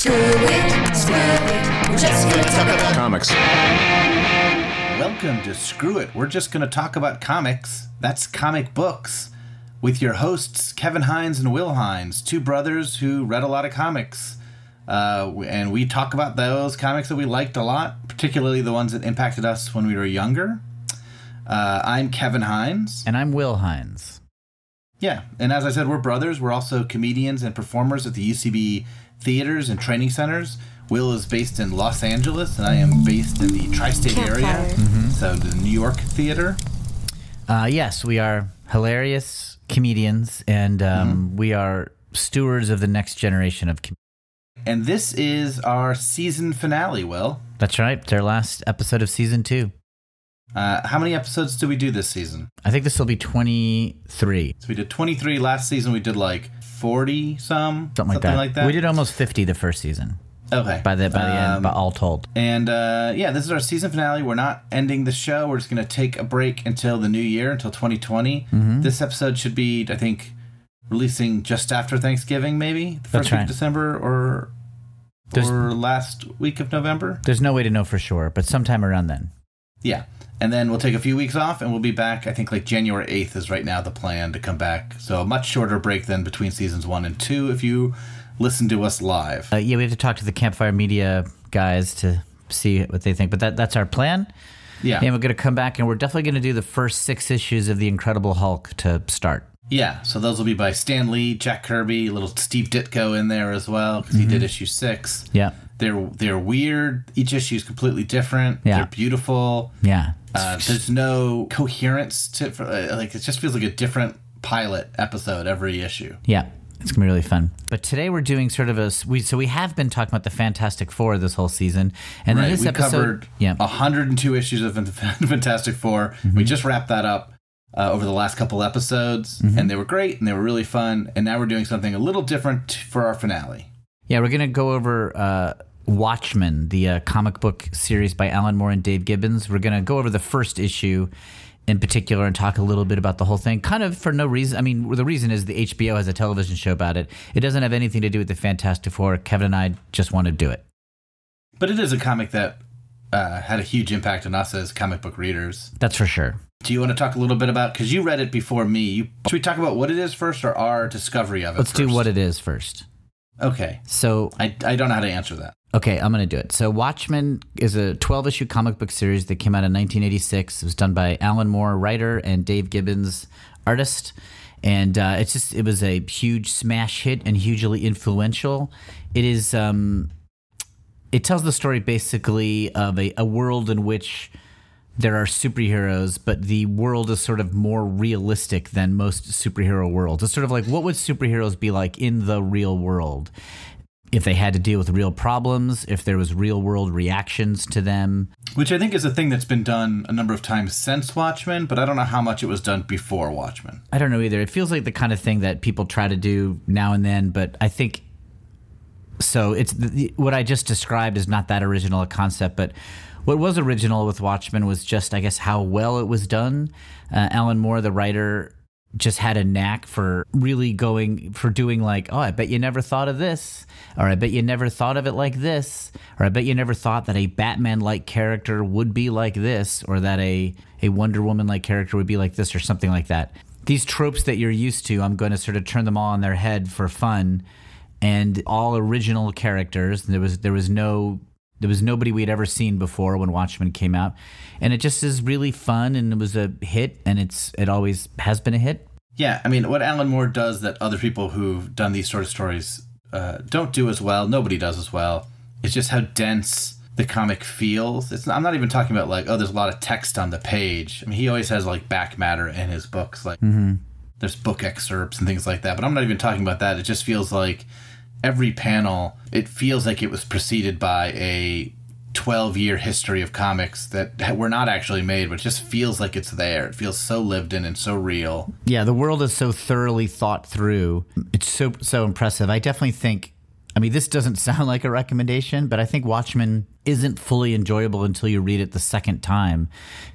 Screw it, screw it. We're just gonna talk about Comics. Welcome to Screw It. We're just going to talk about comics. That's comic books. With your hosts, Kevin Hines and Will Hines, two brothers who read a lot of comics. Uh, and we talk about those comics that we liked a lot, particularly the ones that impacted us when we were younger. Uh, I'm Kevin Hines. And I'm Will Hines. Yeah, and as I said, we're brothers. We're also comedians and performers at the UCB theaters and training centers. Will is based in Los Angeles, and I am based in the tri-state area, Campfire. so the New York theater. Uh, yes, we are hilarious comedians, and um, we are stewards of the next generation of. Com- And this is our season finale, Will. That's right. It's our last episode of season two. Uh, how many episodes do we do this season? I think this will be 23, So we did 23 last season. We did like 40 some, something like that. that. We did almost 50 the first season. Okay. By the by the Um, end, but all told. And uh, yeah, this is our season finale. We're not ending the show. We're just going to take a break until the new year, until 2020. Mm-hmm. This episode should be, I think, releasing just after Thanksgiving, maybe the first week of December or There's- or last week of November. There's no way to know for sure, but sometime around then. Yeah. And then we'll take a few weeks off and we'll be back. I think like January 8th is right now the plan to come back. So a much shorter break than between seasons one and two if you listen to us live. Uh, yeah, we have to talk to the Campfire Media guys to see what they think, but that that's our plan. Yeah. And we're going to come back, and we're definitely going to do the first six issues of the Incredible Hulk to start. Yeah. So those will be by Stan Lee, Jack Kirby, a little Steve Ditko in there as well because he did issue six. Yeah, They're they're weird. Each issue is completely different. Yeah. They're beautiful. yeah. Uh, there's no coherence to for, uh, like it just feels like a different pilot episode every issue. Yeah, it's gonna be really fun. But today we're doing sort of a we so we have been talking about the Fantastic Four this whole season, and then Right. this we episode, covered yeah, 102 issues of Fantastic 4 Mm-hmm. We just wrapped that up uh, over the last couple episodes, Mm-hmm. and they were great and they were really fun. And now we're doing something a little different for our finale. yeah, we're gonna go over uh, Watchmen, the uh, comic book series by Alan Moore and Dave Gibbons. We're gonna go over the first issue. In particular, and talk a little bit about the whole thing, kind of for no reason. I mean, the reason is the HBO has a television show about it. It doesn't have anything to do with the Fantastic Four. Kevin and I just want to do it. But it is a comic that uh, had a huge impact on us as comic book readers. That's for sure. Do you want to talk a little bit about because you read it before me? You, should we talk about what it is first or our discovery of it? Let's do what it is first. Okay, So I, I don't know how to answer that. Okay, I'm going to do it. So, Watchmen is a 12 issue comic book series that came out in 1986. It was done by Alan Moore, writer, and Dave Gibbons, artist. And uh, it's just, it was a huge smash hit and hugely influential. It is, um, it tells the story basically of a, a world in which there are superheroes, but the world is sort of more realistic than most superhero worlds. It's sort of like what would superheroes be like in the real world? If they had to deal with real problems, if there was real world reactions to them. Which I think is a thing that's been done a number of times since Watchmen, but I don't know how much it was done before Watchmen. I don't know either. It feels like the kind of thing that people try to do now and then, but I think so. It's the, what I just described is not that original a concept, but what was original with Watchmen was just, I guess, how well it was done. Uh, Alan Moore, the writer, just had a knack for really going for doing like, oh, I bet you never thought of this, or I bet you never thought of it like this, or I bet you never thought that a Batman-like character would be like this, or that a a Wonder Woman-like character would be like this, or something like that. These tropes that you're used to, I'm going to sort of turn them all on their head for fun, and all original characters. There was there was no there was nobody we'd ever seen before when Watchmen came out, and it just is really fun, and it was a hit, and it's it always has been a hit. Yeah, I mean, what Alan Moore does that other people who've done these sort of stories uh, don't do as well, nobody does as well, It's just how dense the comic feels. It's I'm not even talking about like, oh, there's a lot of text on the page. I mean, he always has like back matter in his books, like there's book excerpts and things like that. But I'm not even talking about that. It just feels like every panel, it feels like it was preceded by a 12 year history of comics that were not actually made, but just feels like it's there. It feels so lived in and so real. Yeah, the world is so thoroughly thought through. It's so so impressive. I definitely think I mean this doesn't sound like a recommendation, but I think Watchmen isn't fully enjoyable until you read it the second time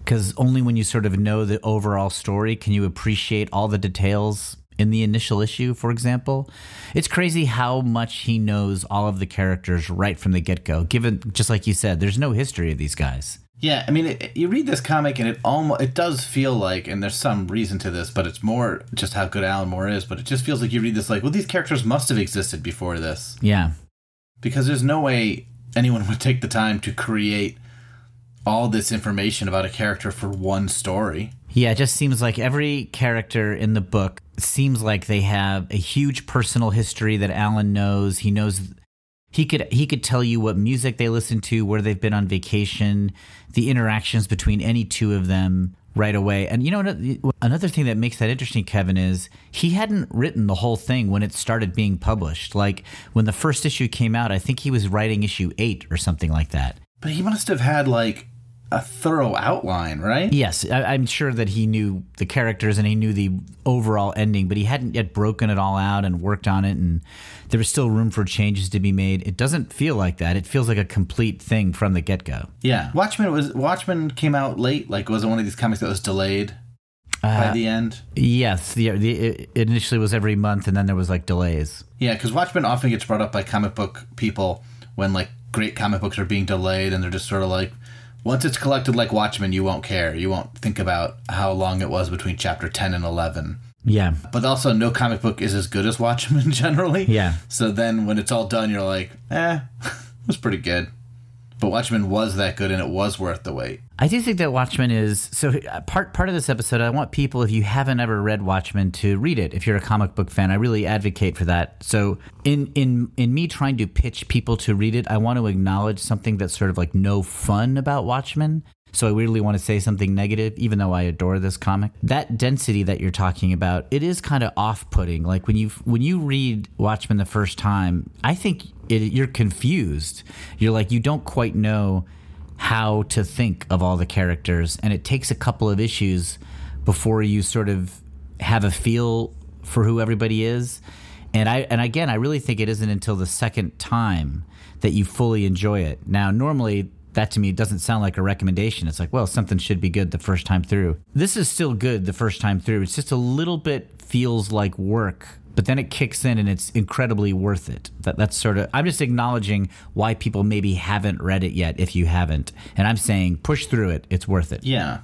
cuz only when you sort of know the overall story can you appreciate all the details in the initial issue, for example. It's crazy how much he knows all of the characters right from the get go. Given, just like you said, there's no history of these guys. Yeah, I mean, it, you read this comic and it almost it does feel like, and there's some reason to this, but it's more just how good Alan Moore is. But it just feels like you read this like, well, these characters must have existed before this, Yeah. because there's no way anyone would take the time to create all this information about a character for one story. Yeah, it just seems like every character in the book seems like they have a huge personal history that Alan knows. He knows he could he could tell you what music they listen to, where they've been on vacation, the interactions between any two of them right away. And you know ano- another thing that makes that interesting, Kevin, is he hadn't written the whole thing when it started being published. Like when the first issue came out, I think he was writing issue 8 or something like that. But he must have had like a thorough outline, right? Yes, I, I'm sure that he knew the characters and he knew the overall ending, but he hadn't yet broken it all out and worked on it, and there was still room for changes to be made. It doesn't feel like that. It feels like a complete thing from the get go. Yeah. Watchmen was Watchmen came out late. Like, was it one of these comics that was delayed by uh, the end? Yes, the, the it initially was every month, and then there was like delays. Yeah, because Watchmen often gets brought up by comic book people when like great comic books are being delayed, and they're just sort of like, once it's collected like Watchmen, you won't care. You won't think about how long it was between chapter ten and eleven. Yeah, But also, no comic book is as good as Watchmen generally. Yeah. So then, when it's all done, you're like, eh, it was pretty good. But Watchmen was that good, and it was worth the wait. I do think that Watchmen is so. uh, Part part of this episode, I want people, if you haven't ever read Watchmen, to read it. If you're a comic book fan, I really advocate for that. So, in in in me trying to pitch people to read it, I want to acknowledge something that's sort of like no fun about Watchmen. So I really want to say something negative, even though I adore this comic. That density that you're talking about, it is kind of off-putting. Like when you when you read Watchmen the first time, I think it, you're confused. You're like you don't quite know how to think of all the characters, and it takes a couple of issues before you sort of have a feel for who everybody is. And I and again, I really think it isn't until the second time that you fully enjoy it. Now, normally that to me doesn't sound like a recommendation. It's like, well, something should be good the first time through. This is still good the first time through. It's just a little bit feels like work, but then it kicks in and it's incredibly worth it. That that's sort of I'm just acknowledging why people maybe haven't read it yet if you haven't. And I'm saying push through it. It's worth it. Yeah.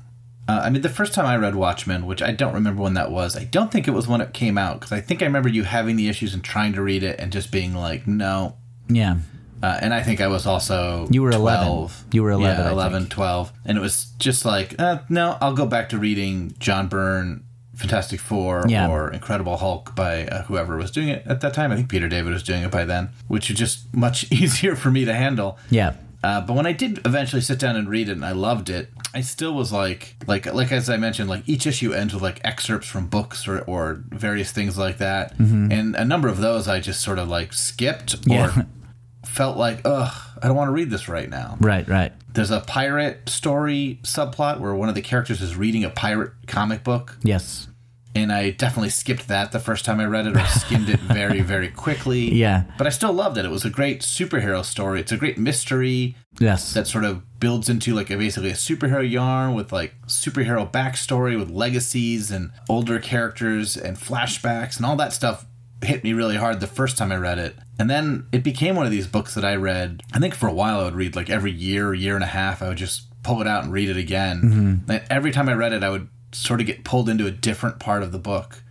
Uh, I mean, the first time I read Watchmen, which I don't remember when that was, I don't think it was when it came out, because I think I remember you having the issues and trying to read it and just being like, no. Yeah. Uh, and I think I was also You were 11. You were 11, Yeah, I 11, think. 12. And it was just like, uh, no, I'll go back to reading John Byrne, Fantastic Four, Yeah. or Incredible Hulk by uh, whoever was doing it at that time. I think Peter David was doing it by then, which is just much easier for me to handle. Yeah. Uh, but when I did eventually sit down and read it, and I loved it, I still was like, like, like as I mentioned, like each issue ends with like excerpts from books or, or various things like that, and a number of those I just sort of like skipped or Yeah. felt like, ugh, I don't want to read this right now. Right, right. There's a pirate story subplot where one of the characters is reading a pirate comic book, Yes. And I definitely skipped that the first time I read it or skimmed it very, very quickly. Yeah. But I still loved it. It was a great superhero story. It's a great mystery Yes. that sort of builds into like a basically a superhero yarn with like superhero backstory with legacies and older characters and flashbacks and all that stuff hit me really hard the first time I read it. And then it became one of these books that I read. I think for a while I would read like every year, year and a half. I would just pull it out and read it again. Mm-hmm. And every time I read it, I would sort of get pulled into a different part of the book,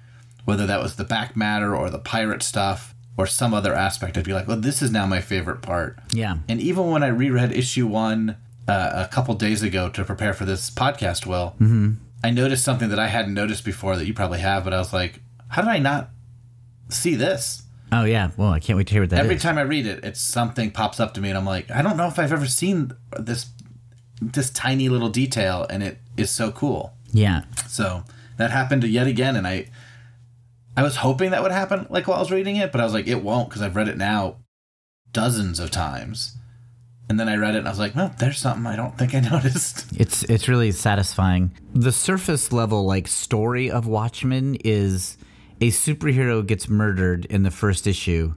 whether that was the back matter or the pirate stuff or some other aspect. I'd be like, well, this is now my favorite part. Yeah. And even when I reread issue one uh, a couple days ago to prepare for this podcast, Will, I noticed something that I hadn't noticed before that you probably have, but I was like, how did I not see this? Oh yeah. Well, I can't wait to hear what that is. Every time I read it, it's something pops up to me, and I'm like, I don't know if I've ever seen this this tiny little detail, and it is so cool. Yeah. So that happened yet again, and I I was hoping that would happen like while I was reading it, but I was like, it won't because I've read it now dozens of times. And then I read it and I was like, well, there's something I don't think I noticed. It's it's really satisfying. The surface level like story of Watchmen is a superhero gets murdered in the first issue,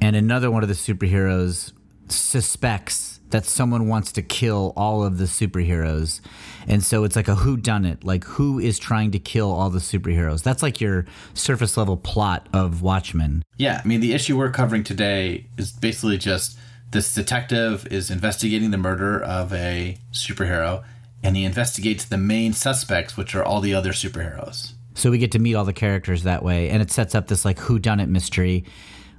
and another one of the superheroes suspects that someone wants to kill all of the superheroes. And so it's like a who done it, like who is trying to kill all the superheroes. That's like your surface level plot of Watchmen. Yeah, I mean, the issue we're covering today is basically just this detective is investigating the murder of a superhero, and he investigates the main suspects, which are all the other superheroes. So we get to meet all the characters that way, and it sets up this like who done it mystery,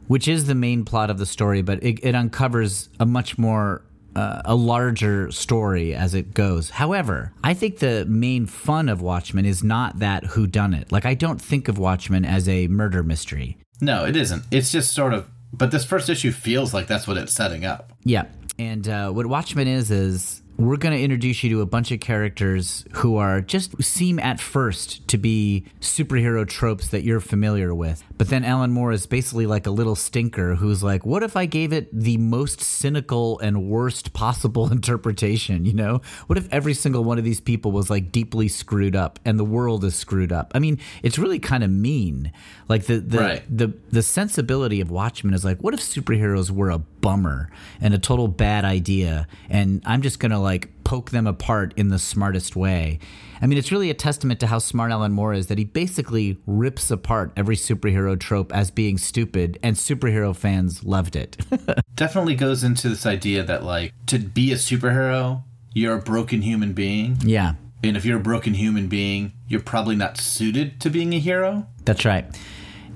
which is the main plot of the story, but it, it uncovers a much more uh, a larger story as it goes. However, I think the main fun of Watchmen is not that who done it. Like I don't think of Watchmen as a murder mystery. No, it isn't. It's just sort of. But this first issue feels like that's what it's setting up. Yeah. And uh, what Watchmen is is we're going to introduce you to a bunch of characters who are just seem at first to be superhero tropes that you're familiar with. But then Alan Moore is basically like a little stinker who's like, what if I gave it the most cynical and worst possible interpretation? You know, what if every single one of these people was like deeply screwed up and the world is screwed up? I mean, it's really kind of mean. Like the the, Right. the the sensibility of Watchmen is like, what if superheroes were a bummer and a total bad idea, and I'm just gonna like poke them apart in the smartest way. I mean, it's really a testament to how smart Alan Moore is that he basically rips apart every superhero trope as being stupid, and superhero fans loved it. Definitely goes into this idea that, like, to be a superhero, you're a broken human being. yeah, And if you're a broken human being, you're probably not suited to being a hero. that's right.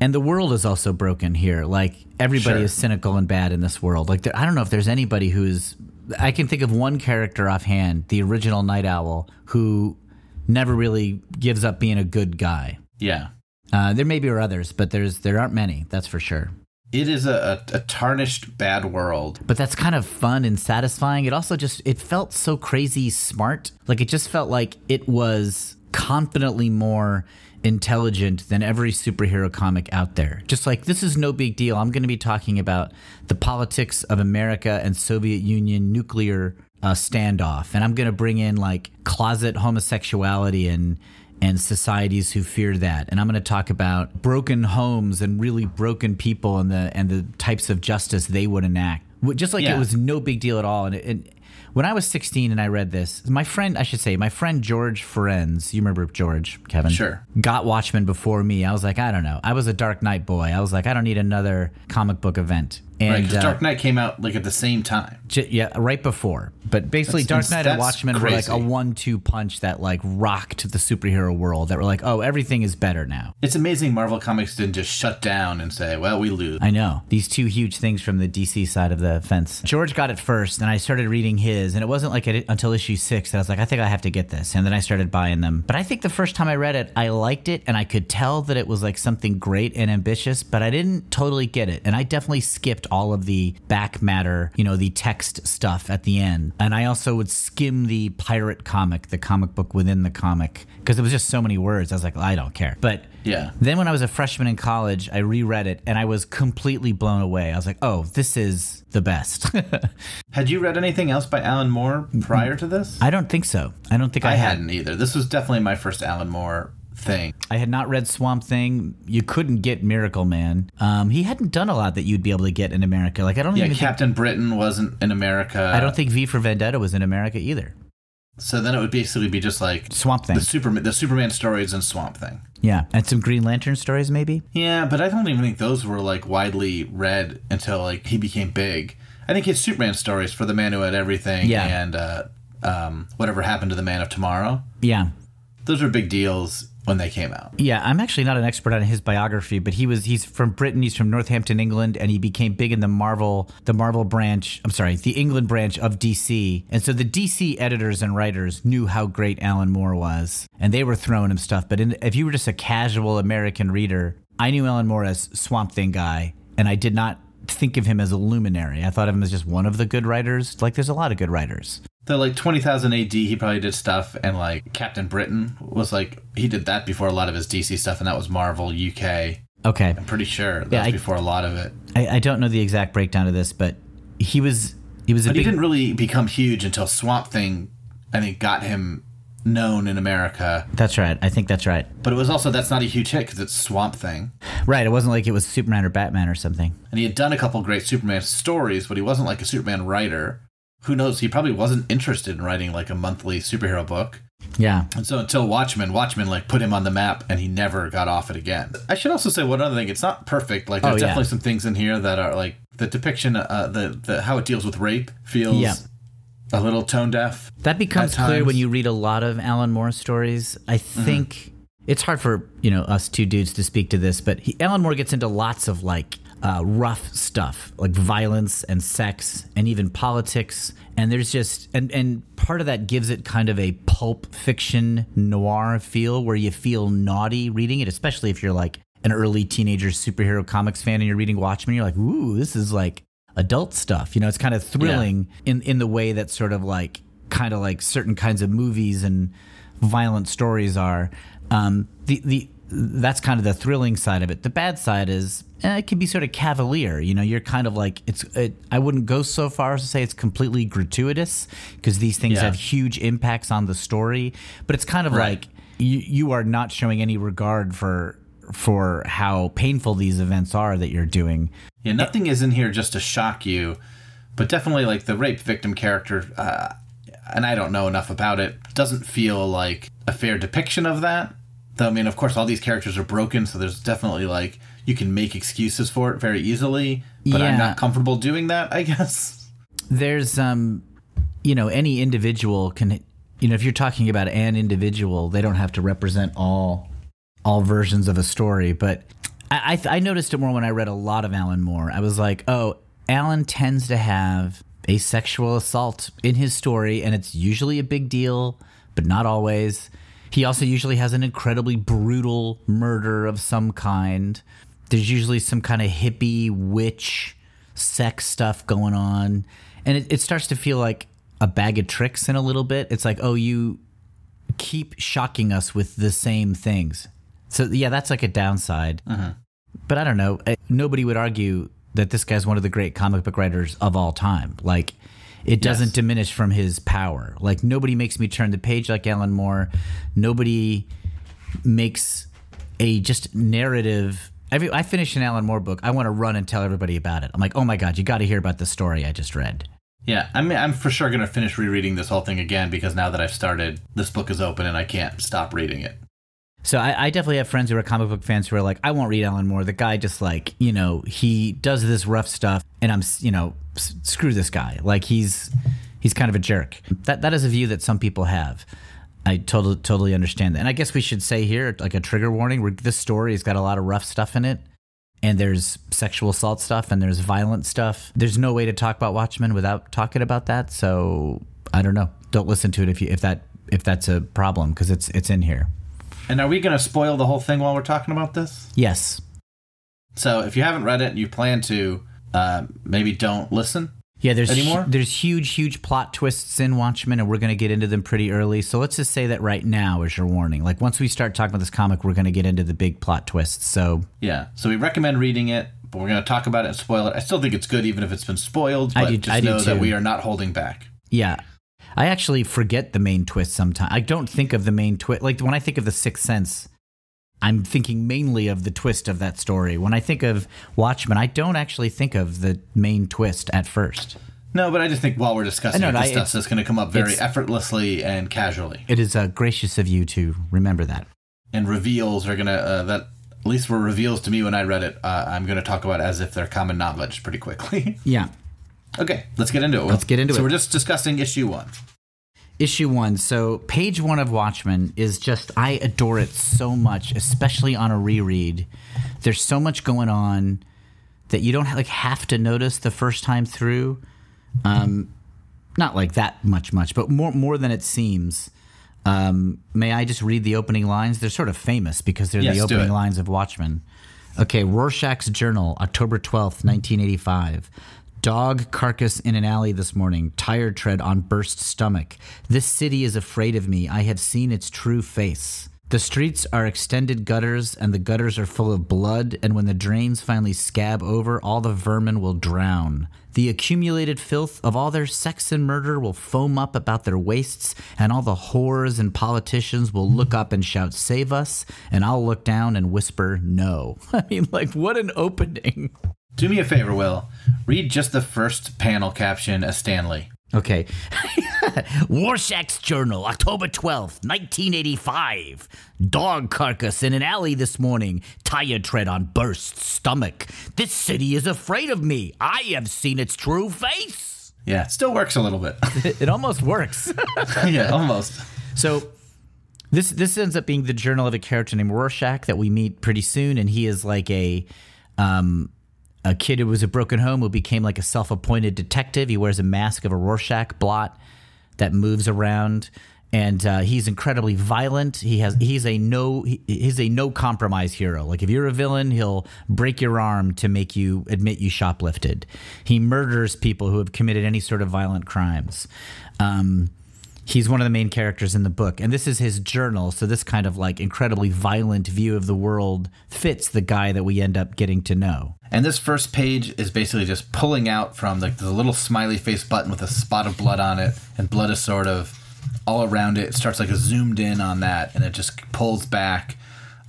And the world is also broken here. Like everybody Sure. is cynical and bad in this world. Like there, I don't know if there's anybody who's. I can think of one character offhand, the original Night Owl, who never really gives up being a good guy. Yeah. Uh, there maybe are others, but there's there aren't many. That's for sure. It is a, a, a tarnished, bad world. But that's kind of fun and satisfying. It also just it felt so crazy smart. Like it just felt like it was confidently more intelligent than every superhero comic out there. Just like this is no big deal. I'm going to be talking about the politics of America and Soviet Union nuclear uh, standoff, and I'm going to bring in like closet homosexuality and and societies who fear that. And I'm going to talk about broken homes and really broken people and the and the types of justice they would enact. Just like it was no big deal at all. And, it, and when I was 16 and I read this, my friend, I should say, my friend George Ferenz, you remember George, Kevin? Sure. Got Watchmen before me. I was like, I don't know. I was a Dark Knight boy. I was like, I don't need another comic book event. And Right, uh, Dark Knight came out like at the same time. J- yeah, right before. But basically, That's- Dark Knight and Watchmen were like a one-two punch that like rocked the superhero world. That were like, oh, everything is better now. It's amazing Marvel Comics didn't just shut down and say, "Well, we lose." I know these two huge things from the DC side of the fence. George got it first, and I started reading his, and it wasn't like it, until issue six that I was like, I think I have to get this, and then I started buying them. But I think the first time I read it, I liked it, and I could tell that it was like something great and ambitious, but I didn't totally get it, and I definitely skipped all of the back matter, you know, the text stuff at the end, and I also would skim the pirate comic, the comic book within the comic, because it was just so many words. I was like, I don't care, but. Yeah. Then when I was a freshman in college, I reread it and I was completely blown away. I was like, "Oh, this is the best." Had you read anything else by Alan Moore prior to this? I don't think so. I don't think I, I had. hadn't either. This was definitely my first Alan Moore thing. I had not read Swamp Thing. You couldn't get Miracleman. Um, he hadn't done a lot that you'd be able to get in America. Like I don't Yeah, even think, Captain Britain wasn't in America. I don't think V for Vendetta was in America either. So then it would basically be just like Swamp Thing. the Superman, the Superman stories and Swamp Thing. Yeah, and some Green Lantern stories maybe. Yeah, but I don't even think those were like widely read until like he became big. I think his Superman stories for the Man Who Had Everything Yeah. and uh, um, whatever happened to the Man of Tomorrow. Yeah. Those were big deals when they came out. Yeah, I'm actually not an expert on his biography, but he was he's from Britain, he's from Northampton, England, and he became big in the Marvel the Marvel branch, I'm sorry, the England branch of DC. And so the DC editors and writers knew how great Alan Moore was, and they were throwing him stuff, but in, if you were just a casual American reader, I knew Alan Moore as Swamp Thing guy, and I did not think of him as a luminary. I thought of him as just one of the good writers. Like there's a lot of good writers. The like 20,000 AD, he probably did stuff, and like Captain Britain was like, he did that before a lot of his DC stuff, and that was Marvel UK. Okay. I'm pretty sure that Yeah, was I- before a lot of it. I, I don't know the exact breakdown of this, but he was he was a But big he didn't really become huge until Swamp Thing, I think, got him known in America. That's right. I think that's right. But it was also that's not a huge hit because it's Swamp Thing, Right. It wasn't like it was Superman or Batman or something. and he had done a couple great Superman stories, but he wasn't like a Superman writer. Who knows? He probably wasn't interested in writing like a monthly superhero book. Yeah. And so until Watchmen, Watchmen like put him on the map, and he never got off it again. I should also say one other thing: it's not perfect. Like there's Oh, yeah. definitely some things in here that are like the depiction, uh, the the how it deals with rape feels a little tone deaf. That becomes clear when you read a lot of Alan Moore stories. I Mm-hmm. think it's hard for you know us two dudes to speak to this, but he, Alan Moore gets into lots of like uh, rough stuff, like violence and sex, and even politics. And there's just and and part of that gives it kind of a pulp fiction noir feel, where you feel naughty reading it, especially if you're like an early teenager superhero comics fan and you're reading Watchmen. You're like, ooh, this is like adult stuff. You know, it's kind of thrilling in in the way that sort of like kind of like certain kinds of movies and violent stories are. Um, the the that's kind of the thrilling side of it. The bad side is eh, it can be sort of cavalier. You know, you're kind of like it's. It, I wouldn't go so far as to say it's completely gratuitous because these things Yeah. have huge impacts on the story. But it's kind of Right. like you you are not showing any regard for for how painful these events are that you're doing. Yeah, nothing is in here just to shock you, but definitely like the rape victim character, uh, and I don't know enough about it, doesn't feel like a fair depiction of that. Though, I mean, of course, all these characters are broken, so there's definitely like you can make excuses for it very easily, but I'm not comfortable doing that, I guess. there's um you know any individual can you know if you're talking about an individual they don't have to represent all all versions of a story but I, I I noticed it more when I read a lot of Alan Moore. I was like, oh, Alan tends to have a sexual assault in his story, and it's usually a big deal, but not always. He also usually has an incredibly brutal murder of some kind. There's usually some kind of hippie witch sex stuff going on. And it, it starts to feel like a bag of tricks in a little bit. It's like, oh, you keep shocking us with the same things. So yeah, that's like a downside. But I don't know. Eh, Nobody would argue that this guy's one of the great comic book writers of all time. Like it doesn't Yes. diminish from his power. Like nobody makes me turn the page like Alan Moore. Nobody makes a just narrative. Every I finish an Alan Moore book, I want to run and tell everybody about it. I'm like, oh my god, you got to hear about the story I just read. Yeah, I mean, I'm for sure gonna finish rereading this whole thing again because now that I've started, this book is open and I can't stop reading it. So I, I definitely have friends who are comic book fans who are like, I won't read Alan Moore. The guy just like, you know, he does this rough stuff, and I'm, you know, screw this guy. Like he's he's kind of a jerk. That that is a view that some people have. I totally totally understand that. And I guess we should say here, like a trigger warning. We're, this story has got a lot of rough stuff in it, and there's sexual assault stuff, and there's violent stuff. There's no way to talk about Watchmen without talking about that. So I don't know. Don't listen to it if you if that if that's a problem because it's it's in here. And are we gonna spoil the whole thing while we're talking about this? Yes. So if you haven't read it and you plan to, uh, maybe don't listen. Yeah, there's Anymore? hu- there's huge, huge plot twists in Watchmen, and we're going to get into them pretty early. So let's just say that right now is your warning. Like once we start talking about this comic, we're going to get into the big plot twists. So Yeah. So we recommend reading it, but we're gonna talk about it and spoil it. I still think it's good, even if it's been spoiled. I But do- just I know that we are not holding back. yeah, I actually forget the main twist sometimes. I don't think of the main twist. Like when I think of the Sixth Sense, I'm thinking mainly of the twist of that story. When I think of Watchmen, I don't actually think of the main twist at first. No, but I just think while we're discussing it, this I- stuff it's- is going to come up very effortlessly and casually. It is uh, gracious of you to remember that. And reveals are going to, uh, that at least were reveals to me when I read it, uh, I'm going to talk about as if they're common knowledge pretty quickly. Yeah. okay, let's get into it. Let's get into so it. So we're just discussing issue one. Issue one. So page one of Watchmen is just I adore it so much, especially on a reread. There's so much going on that you don't like have to notice the first time through. Um, not like that much, much, but more more than it seems. Um, may I just read the opening lines? They're sort of famous because they're Yes, the opening lines of Watchmen. Okay, Rorschach's Journal, October 12th, 1985. Dog carcass in an alley this morning, tire tread on burst stomach. This city is afraid of me. I have seen its true face. The streets are extended gutters, and the gutters are full of blood, and when the drains finally scab over, all the vermin will drown. The accumulated filth of all their sex and murder will foam up about their waists, and all the whores and politicians will look up and shout, Save us, and I'll look down and whisper, No. I mean, like, what an opening. Do me a favor, Will. Read just the first panel caption as Stan Lee. Okay. Rorschach's Journal, October 12th, 1985. Dog carcass in an alley this morning. Tire tread on burst stomach. This city is afraid of me. I have seen its true face. Yeah, still works a little bit. It, it almost works. yeah, almost. so this this ends up being the journal of a character named Rorschach that we meet pretty soon, and he is like a um, a kid who was a broken home who became like a self-appointed detective. He wears a mask of a Rorschach blot that moves around, and uh, he's incredibly violent. He has he's a no he- he's a no compromise hero. Like if you're a villain, he'll break your arm to make you admit you shoplifted. He murders people who have committed any sort of violent crimes. Um, he's one of the main characters in the book and this is his journal so this kind of like incredibly violent view of the world fits the guy that we end up getting to know And this first page is basically just pulling out from like the little smiley face button with a spot of blood on it, and blood is sort of all around it. It starts like a zoomed in on that, and it just pulls back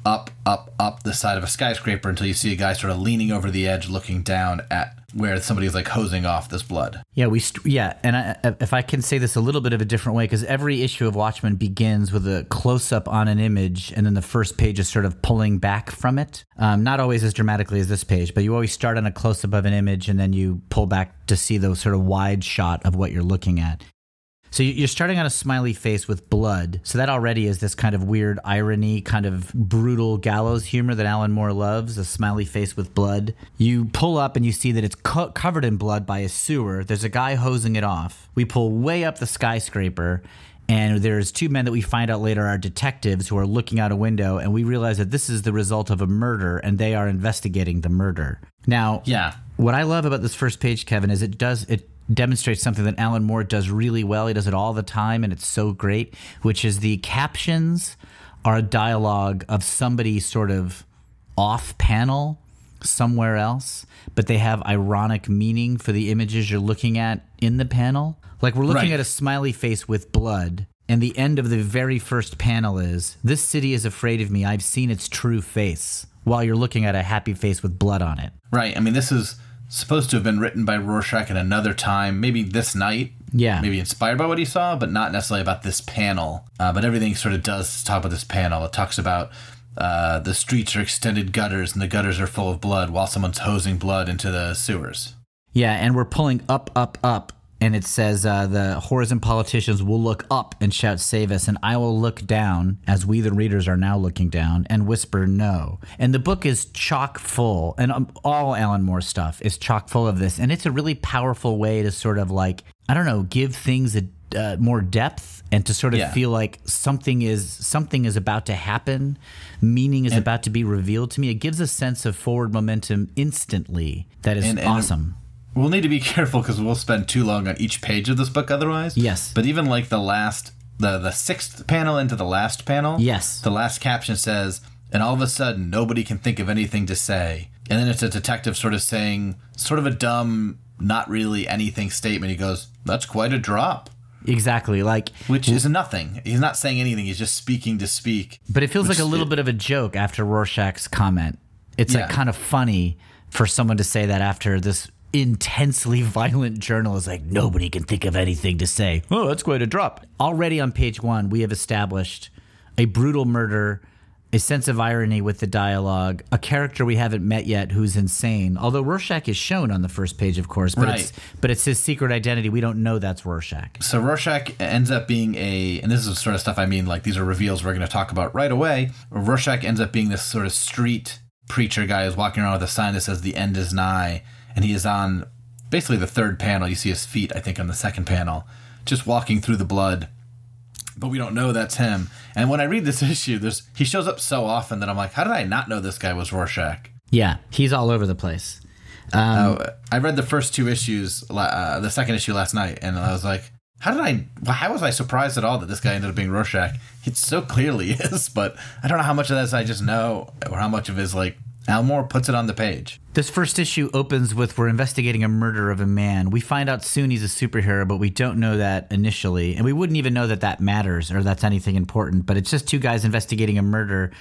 up, up, up the side of a skyscraper until you see a guy sort of leaning over the edge, looking down at where somebody's like hosing off this blood. yeah we st- yeah and I, if i can say this a little bit of a different way because every issue of watchmen begins with a close-up on an image and then the first page is sort of pulling back from it um, not always as dramatically as this page but you always start on a close-up of an image and then you pull back to see the sort of wide shot of what you're looking at So you- you're starting on a smiley face with blood. So that already is this kind of weird irony, kind of brutal gallows humor that Alan Moore loves, a smiley face with blood. You pull up and you see that it's co- covered in blood by a sewer. There's a guy hosing it off. We pull way up the skyscraper and there's two men that we find out later are detectives who are looking out a window and we realize that this is the result of a murder and they are investigating the murder. Now, Yeah. what I love about this first page, Kevin, is it does it demonstrates something that Alan Moore does really well. He does it all the time, and it's so great. Which is the captions are a dialogue of somebody sort of off panel somewhere else, but they have ironic meaning for the images you're looking at in the panel. Like we're looking Right. at a smiley face with blood. And the end of the very first panel is This city is afraid of me. I've seen its true face. While you're looking at a happy face with blood on it. Right. I mean, this is supposed to have been written by Rorschach at another time, maybe this night. Yeah. Maybe inspired by what he saw, but not necessarily about this panel. Uh, but everything sort of does talk about this panel. It talks about uh, the streets are extended gutters and the gutters are full of blood while someone's hosing blood into the sewers. Yeah, and we're pulling up, up, up, and it says uh, the whores and politicians will look up and shout, "Save us!" And I will look down, as we the readers are now looking down, and whisper, "No." And the book is chock full, and um, all Alan Moore stuff is chock full of this, and it's a really powerful way to sort of like I don't know, give things a uh, more depth and to sort of Yeah. feel like something is something is about to happen, meaning is about to be revealed to me. It gives a sense of forward momentum instantly. That is And- and- awesome. We'll need to be careful because we'll spend too long on each page of this book otherwise. Yes. But even like the last, the the sixth panel into the last panel. Yes. The last caption says, and all of a sudden nobody can think of anything to say. And then it's a detective sort of saying, sort of a dumb, not really anything statement. He goes, "That's quite a drop," Exactly. Like, which is nothing. He's not saying anything. He's just speaking to speak. but it feels like a little it- bit of a joke after Rorschach's comment. It's like kind of funny for someone to say that after this intensely violent journal is like nobody can think of anything to say. Oh, that's quite a drop. Already on page one, we have established a brutal murder, a sense of irony with the dialogue, a character we haven't met yet who's insane. Although Rorschach is shown on the first page, of course, but it's but it's his secret identity. We don't know that's Rorschach. So Rorschach ends up being a, and this is the sort of stuff I mean, like these are reveals we're going to talk about right away. Rorschach ends up being this sort of street preacher guy who's walking around with a sign that says "The end is nigh," and he is on basically the third panel. You see his feet, I think, on the second panel, just walking through the blood. But we don't know that's him. And when I read this issue, there's he shows up so often that I'm like, how did I not know this guy was Rorschach? Yeah, he's all over the place. Uh, I read the first two issues, uh, the second issue last night, and I was like, How did I? How was I surprised at all that this guy ended up being Rorschach? It so clearly is, but I don't know how much of this I just know, or how much of it is like Al Moore puts it on the page. This first issue opens with we're investigating a murder of a man. We find out soon he's a superhero, but we don't know that initially. And we wouldn't even know that that matters or that's anything important. But it's just two guys investigating a murder.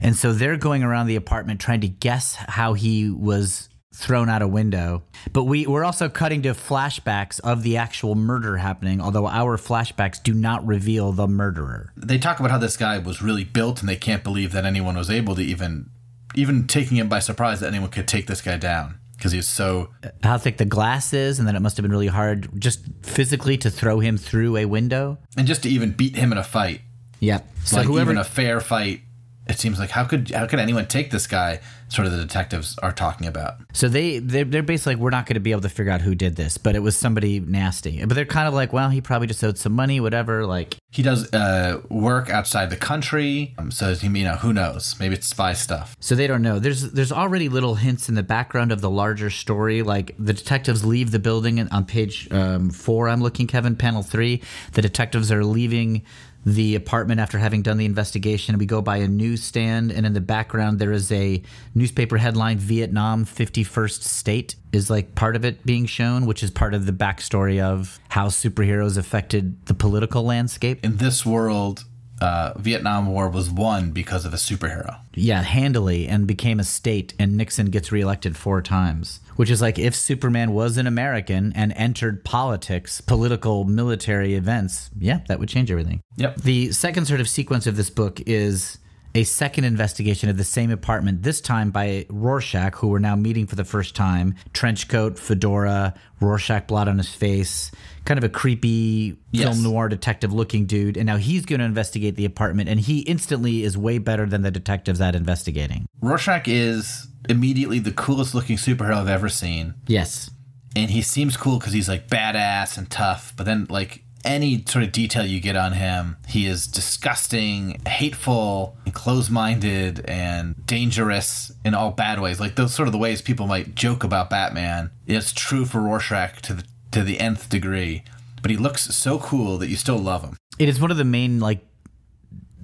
And so they're going around the apartment trying to guess how he was thrown out a window. But we, we're also cutting to flashbacks of the actual murder happening, although our flashbacks do not reveal the murderer. They talk about how this guy was really built, and they can't believe that anyone was able to even, even taking him by surprise that anyone could take this guy down because he's so How thick the glass is, and then it must have been really hard just physically to throw him through a window. and just to even beat him in a fight, Yep. So like whoever even a fair fight. It seems like how could how could anyone take this guy? Sort of the detectives are talking about. So they they're, they're basically like we're not going to be able to figure out who did this, but it was somebody nasty. But they're kind of like, well, he probably just owed some money, whatever. Like, He does uh, work outside the country, um, so he, you know who knows? Maybe it's spy stuff. so they don't know. There's there's already little hints in the background of the larger story. Like the detectives leave the building on page um, four. I'm looking, Kevin, panel three. The detectives are leaving the apartment after having done the investigation. We go by a newsstand, and in the background there is a newspaper headline: "Vietnam 51st State." Is like part of it being shown, which is part of the backstory of how superheroes affected the political landscape. In this world, uh, Vietnam War was won because of a superhero. Yeah, handily, and became a state, and Nixon gets reelected four times. Which is like if Superman was an American and entered politics, political, military events, yeah, that would change everything. Yep. The second sort of sequence of this book is a second investigation of the same apartment, this time by Rorschach, who we're now meeting for the first time. Trench coat, fedora, Rorschach blot on his face, kind of a creepy Yes. film noir detective looking dude. And now he's going to investigate the apartment, and he instantly is way better than the detectives at investigating. Rorschach is immediately the coolest looking superhero I've ever seen. Yes. and he seems cool because he's like badass and tough. But then, like any sort of detail you get on him, he is disgusting, hateful, and close-minded, and dangerous in all bad ways. Like those sort of the ways people might joke about Batman. It's true for Rorschach to the to the nth degree. But he looks so cool that you still love him. It is one of the main like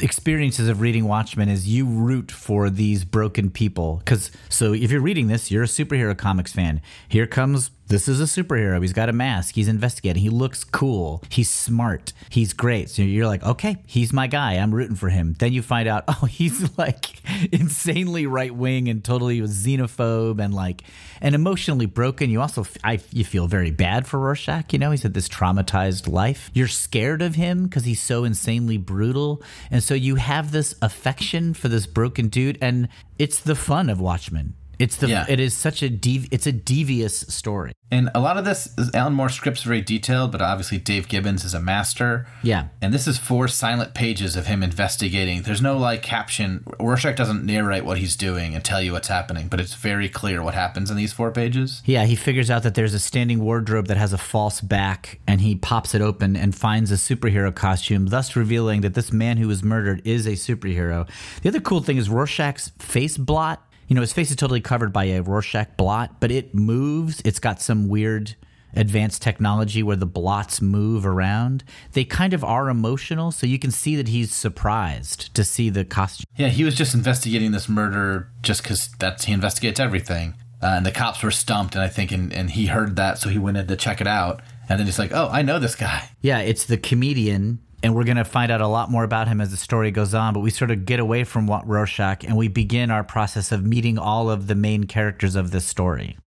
experiences of reading Watchmen is you root for these broken people cuz so if you're reading this you're a superhero comics fan here comes this is a superhero. He's got a mask. He's investigating. He looks cool. He's smart. He's great. So you're like okay he's my guy. I'm rooting for him. Then you find out oh he's like insanely right wing and totally xenophobe and like and emotionally broken. You also I, you feel very bad for Rorschach you know? He's had this traumatized life. You're scared of him because he's so insanely brutal. And so you have this affection for this broken dude. And it's the fun of Watchmen it's the Yeah. it is such a dev- it's a devious story And a lot of this, Alan Moore script's very detailed, but obviously Dave Gibbons is a master. Yeah. And this is four silent pages of him investigating. There's no like caption. Rorschach doesn't narrate what he's doing and tell you what's happening, but it's very clear what happens in these four pages. Yeah, he figures out that there's a standing wardrobe that has a false back, and he pops it open and finds a superhero costume, thus revealing that this man who was murdered is a superhero. The other cool thing is Rorschach's face blot. You know, his face is totally covered by a Rorschach blot, but it moves. It's got some weird advanced technology where the blots move around. They kind of are emotional, so you can see that he's surprised to see the costume. Yeah, he was just investigating this murder just because that's he investigates everything. Uh, and the cops were stumped, and I think, and, and he heard that, so he went in to check it out. And then he's like, "Oh, I know this guy." Yeah, it's the comedian, and we're going to find out a lot more about him as the story goes on. But we sort of get away from what Rorschach and we begin our process of meeting all of the main characters of this story.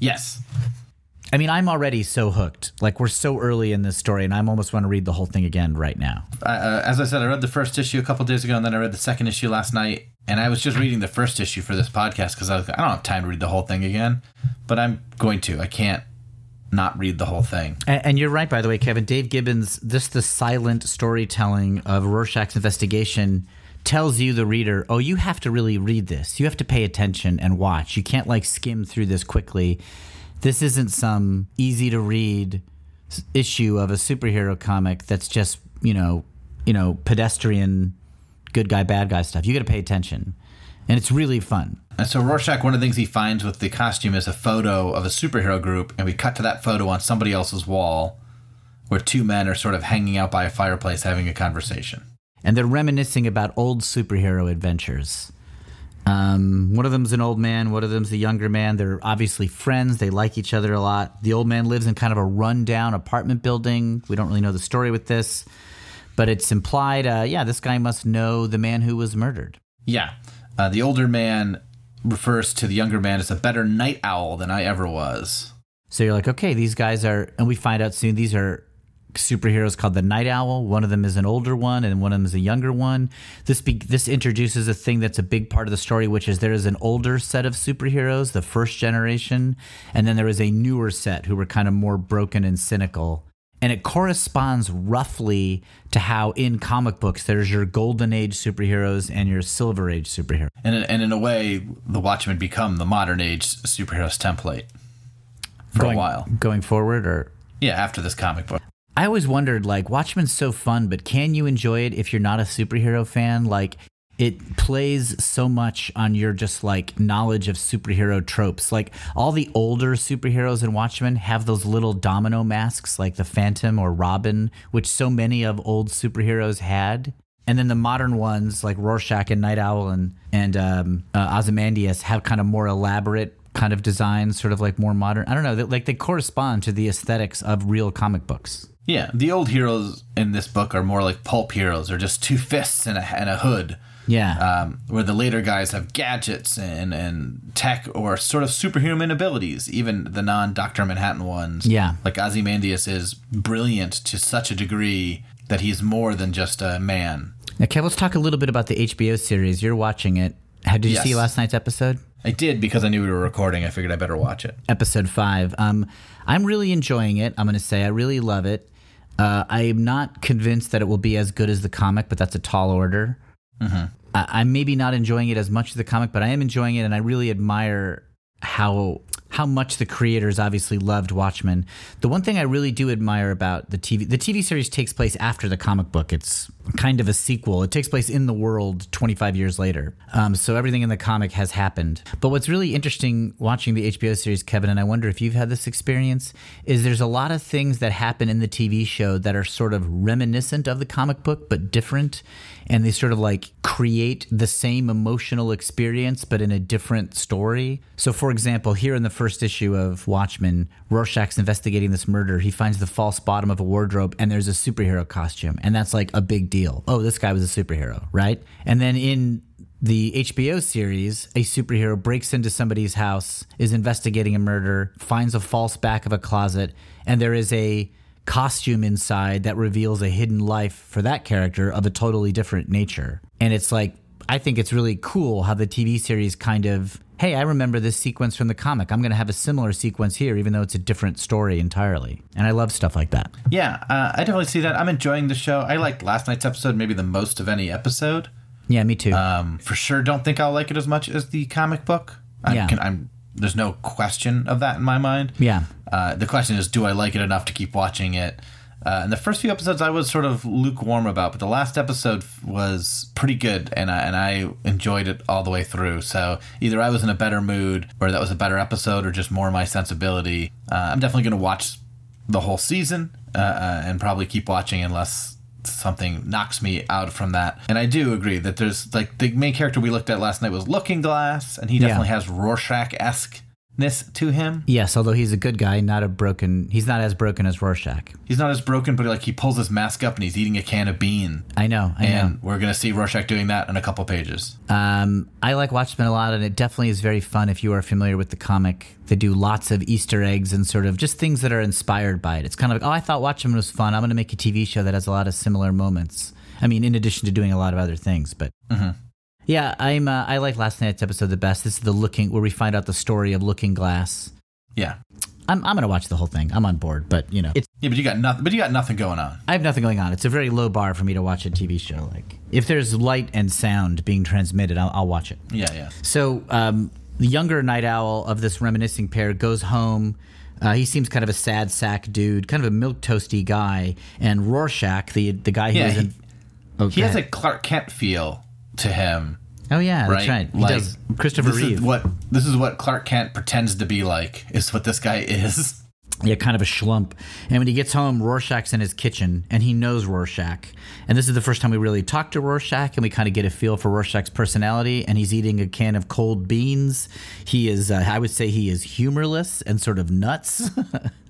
Yes, I mean, I'm already so hooked. Like, we're so early in this story, and I'm almost want to read the whole thing again right now. uh, as I said, I read the first issue a couple days ago, and then I read the second issue last night. And I was just reading the first issue for this podcast because I was I don't have time to read the whole thing again, but I'm going to. I can't not read the whole thing. And, and you're right, by the way, Kevin. Dave Gibbons, this the silent storytelling of Rorschach's investigation tells you, the reader, oh, you have to really read this. You have to pay attention and watch. You can't like skim through this quickly. This isn't some easy to read issue of a superhero comic that's just you know, you know, pedestrian, good guy, bad guy stuff. You got to pay attention, and it's really fun. And so Rorschach, one of the things he finds with the costume is a photo of a superhero group, and we cut to that photo on somebody else's wall, where two men are sort of hanging out by a fireplace having a conversation. and they're reminiscing about old superhero adventures. Um, one of them's an old man, one of them's a younger man. They're obviously friends. They like each other a lot. The old man lives in kind of a rundown apartment building. We don't really know the story with this, but it's implied. Uh, yeah, this guy must know the man who was murdered. Yeah. Uh, the older man refers to the younger man as a better night owl than I ever was. So you're like, okay, these guys are, and we find out soon these are superheroes called the Night Owl. One of them is an older one, and one of them is a younger one. This be, this introduces a thing that's a big part of the story, which is there is an older set of superheroes, the first generation, and then there is a newer set who were kind of more broken and cynical. And it corresponds roughly to how in comic books there's your golden age superheroes and your silver age superheroes. And in, and in a way, the Watchmen become the modern age superheroes template for going, a while. Going forward, or Yeah, after this comic book. I always wondered, like, Watchmen's so fun, but can you enjoy it if you're not a superhero fan? Like, it plays so much on your just like knowledge of superhero tropes. Like all the older superheroes in Watchmen have those little domino masks, like the Phantom or Robin, which so many of old superheroes had. And then the modern ones, like Rorschach and Nite Owl and and um, uh, Ozymandias, have kind of more elaborate kind of designs, sort of like more modern. I don't know, they, like they correspond to the aesthetics of real comic books. Yeah, the old heroes in this book are more like pulp heroes. They're just two fists and a, and a hood. Yeah. Um, where the later guys have gadgets and, and tech or sort of superhuman abilities, even the non Dr. Manhattan ones. Yeah. Like Ozymandias is brilliant to such a degree that he's more than just a man. Now, Kev, let's talk a little bit about the HBO series. You're watching it. How, did you Yes. see last night's episode? I did because I knew we were recording. I figured I better watch it. Episode five. Um, I'm really enjoying it. I'm going to say I really love it. Uh, I am not convinced that it will be as good as the comic, but that's a tall order. Mm-hmm. I, I'm maybe not enjoying it as much as the comic, but I am enjoying it, and I really admire how how much the creators obviously loved Watchmen. The one thing I really do admire about the TV the TV series takes place after the comic book. It's kind of a sequel. It takes place in the world 25 years later. Um, so everything in the comic has happened. But what's really interesting watching the HBO series, Kevin, and I wonder if you've had this experience, is there's a lot of things that happen in the TV show that are sort of reminiscent of the comic book but different and they sort of like create the same emotional experience but in a different story. So, for example, here in the first issue of Watchmen, Rorschach's investigating this murder. He finds the false bottom of a wardrobe and there's a superhero costume, and that's like a big deal. Oh, this guy was a superhero, right? And then in the HBO series, a superhero breaks into somebody's house, is investigating a murder, finds a false back of a closet, and there is a costume inside that reveals a hidden life for that character of a totally different nature. And it's like, I think it's really cool how the TV series kind of, hey, I remember this sequence from the comic. I'm going to have a similar sequence here, even though it's a different story entirely. And I love stuff like that. Yeah, uh, I definitely see that. I'm enjoying the show. I liked last night's episode maybe the most of any episode. Yeah, me too. Um, for sure, don't think I'll like it as much as the comic book. I Yeah. can, I'm there's no question of that in my mind. yeah. Uh, the question is, do I like it enough to keep watching it? Uh, and the first few episodes I was sort of lukewarm about, but the last episode was pretty good, and I, and I enjoyed it all the way through. So either I was in a better mood, or that was a better episode, or just more my sensibility. Uh, I'm definitely going to watch the whole season uh, uh, and probably keep watching unless something knocks me out from that. And I do agree that there's like the main character we looked at last night was Looking Glass, and he Yeah. definitely has Rorschach esqueness to him. Yes, although he's a good guy, not a broken. He's not as broken as Rorschach. He's not as broken, but like he pulls his mask up and he's eating a can of bean. I know. I know. And we're gonna see Rorschach doing that in a couple pages. Um, I like Watchmen a lot, and it definitely is very fun if you are familiar with the comic. They do lots of Easter eggs and sort of just things that are inspired by it. It's kind of like, oh, I thought Watchmen was fun. I'm going to make a TV show that has a lot of similar moments. I mean, in addition to doing a lot of other things, but yeah, I'm. Uh, I like last night's episode the best. This is the looking where we find out the story of Looking Glass. Yeah, I'm, I'm going to watch the whole thing. I'm on board, but you know, it's yeah, but you got nothing. But you got nothing going on. I have nothing going on. It's a very low bar for me to watch a TV show. Like if there's light and sound being transmitted, I'll, I'll watch it. Yeah, yeah. So um, the younger night owl of this reminiscing pair goes home. Uh, he seems kind of a sad sack dude, kind of a milk toasty guy. And Rorschach, the the guy who Yeah, was he- oh, He has a. Clark Kent feel to him, oh yeah, right? that's right. He Like, does. Christopher this Reeve. Is what this is what Clark Kent pretends to be like. Is what this guy is. Yeah, kind of a schlump. And when he gets home, Rorschach's in his kitchen, and he knows Rorschach. And this is the first time we really talk to Rorschach, and we kind of get a feel for Rorschach's personality. And he's eating a can of cold beans. He is, uh, I would say, he is humorless and sort of nuts.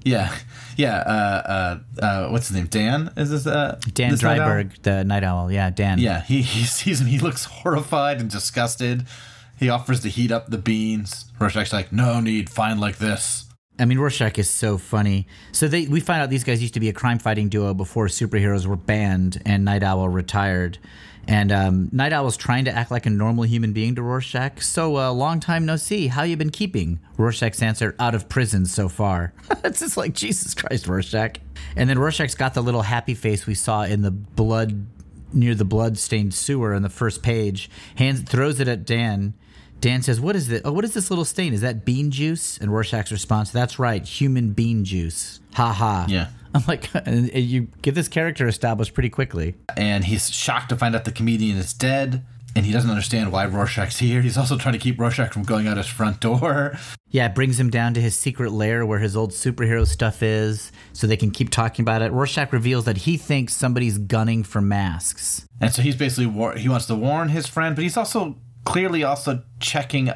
Yeah, yeah. Uh, uh, uh, what's his name? Dan? Is this uh, Dan this night the night owl. Yeah, Dan. Yeah, he he sees him. He looks horrified and disgusted. He offers to heat up the beans. Rorschach's like, "No need. Fine like this." I mean, Rorschach is so funny. So they, we find out these guys used to be a crime fighting duo before superheroes were banned and Nite Owl retired. And um, Nite Owl's trying to act like a normal human being to Rorschach. So, uh, long time no see. How you been keeping? Rorschach's answer, out of prison so far. it's just like, Jesus Christ, Rorschach. And then Rorschach's got the little happy face we saw in the blood, near the blood-stained sewer on the first page. Hands, throws it at Dan. Dan says, "What is it? Oh, what is this little stain? Is that bean juice?" And Rorschach's response, "That's right, human bean juice." Ha ha. Yeah. I'm like, and you get this character established pretty quickly. And he's shocked to find out the comedian is dead. And he doesn't understand why Rorschach's here. He's also trying to keep Rorschach from going out his front door. Yeah, it brings him down to his secret lair where his old superhero stuff is, so they can keep talking about it. Rorschach reveals that he thinks somebody's gunning for masks. And so he's basically war- he wants to warn his friend, but he's also clearly also checking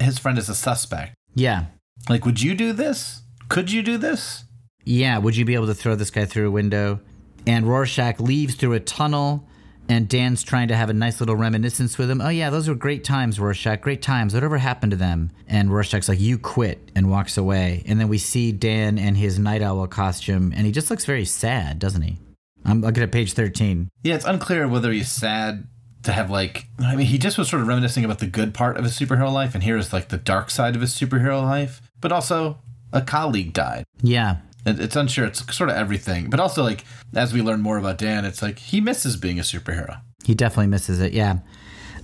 his friend as a suspect. Yeah, Like, would you do this? Could you do this? yeah. Would you be able to throw this guy through a window? And Rorschach leaves through a tunnel. And Dan's trying to have a nice little reminiscence with him. Oh, yeah, those were great times, Rorschach. Great times. Whatever happened to them? And Rorschach's like, You quit, and walks away. And then we see Dan in his night owl costume, and he just looks very sad, doesn't he? I'm looking at page 13. Yeah, it's unclear whether he's sad to have like. I mean, he just was sort of reminiscing about the good part of his superhero life, and here is like the dark side of his superhero life. But also, a colleague died. Yeah. It- It's unsure. It's sort of everything. But also, like as we learn more about Dan, it's like he misses being a superhero. He definitely misses it. Yeah.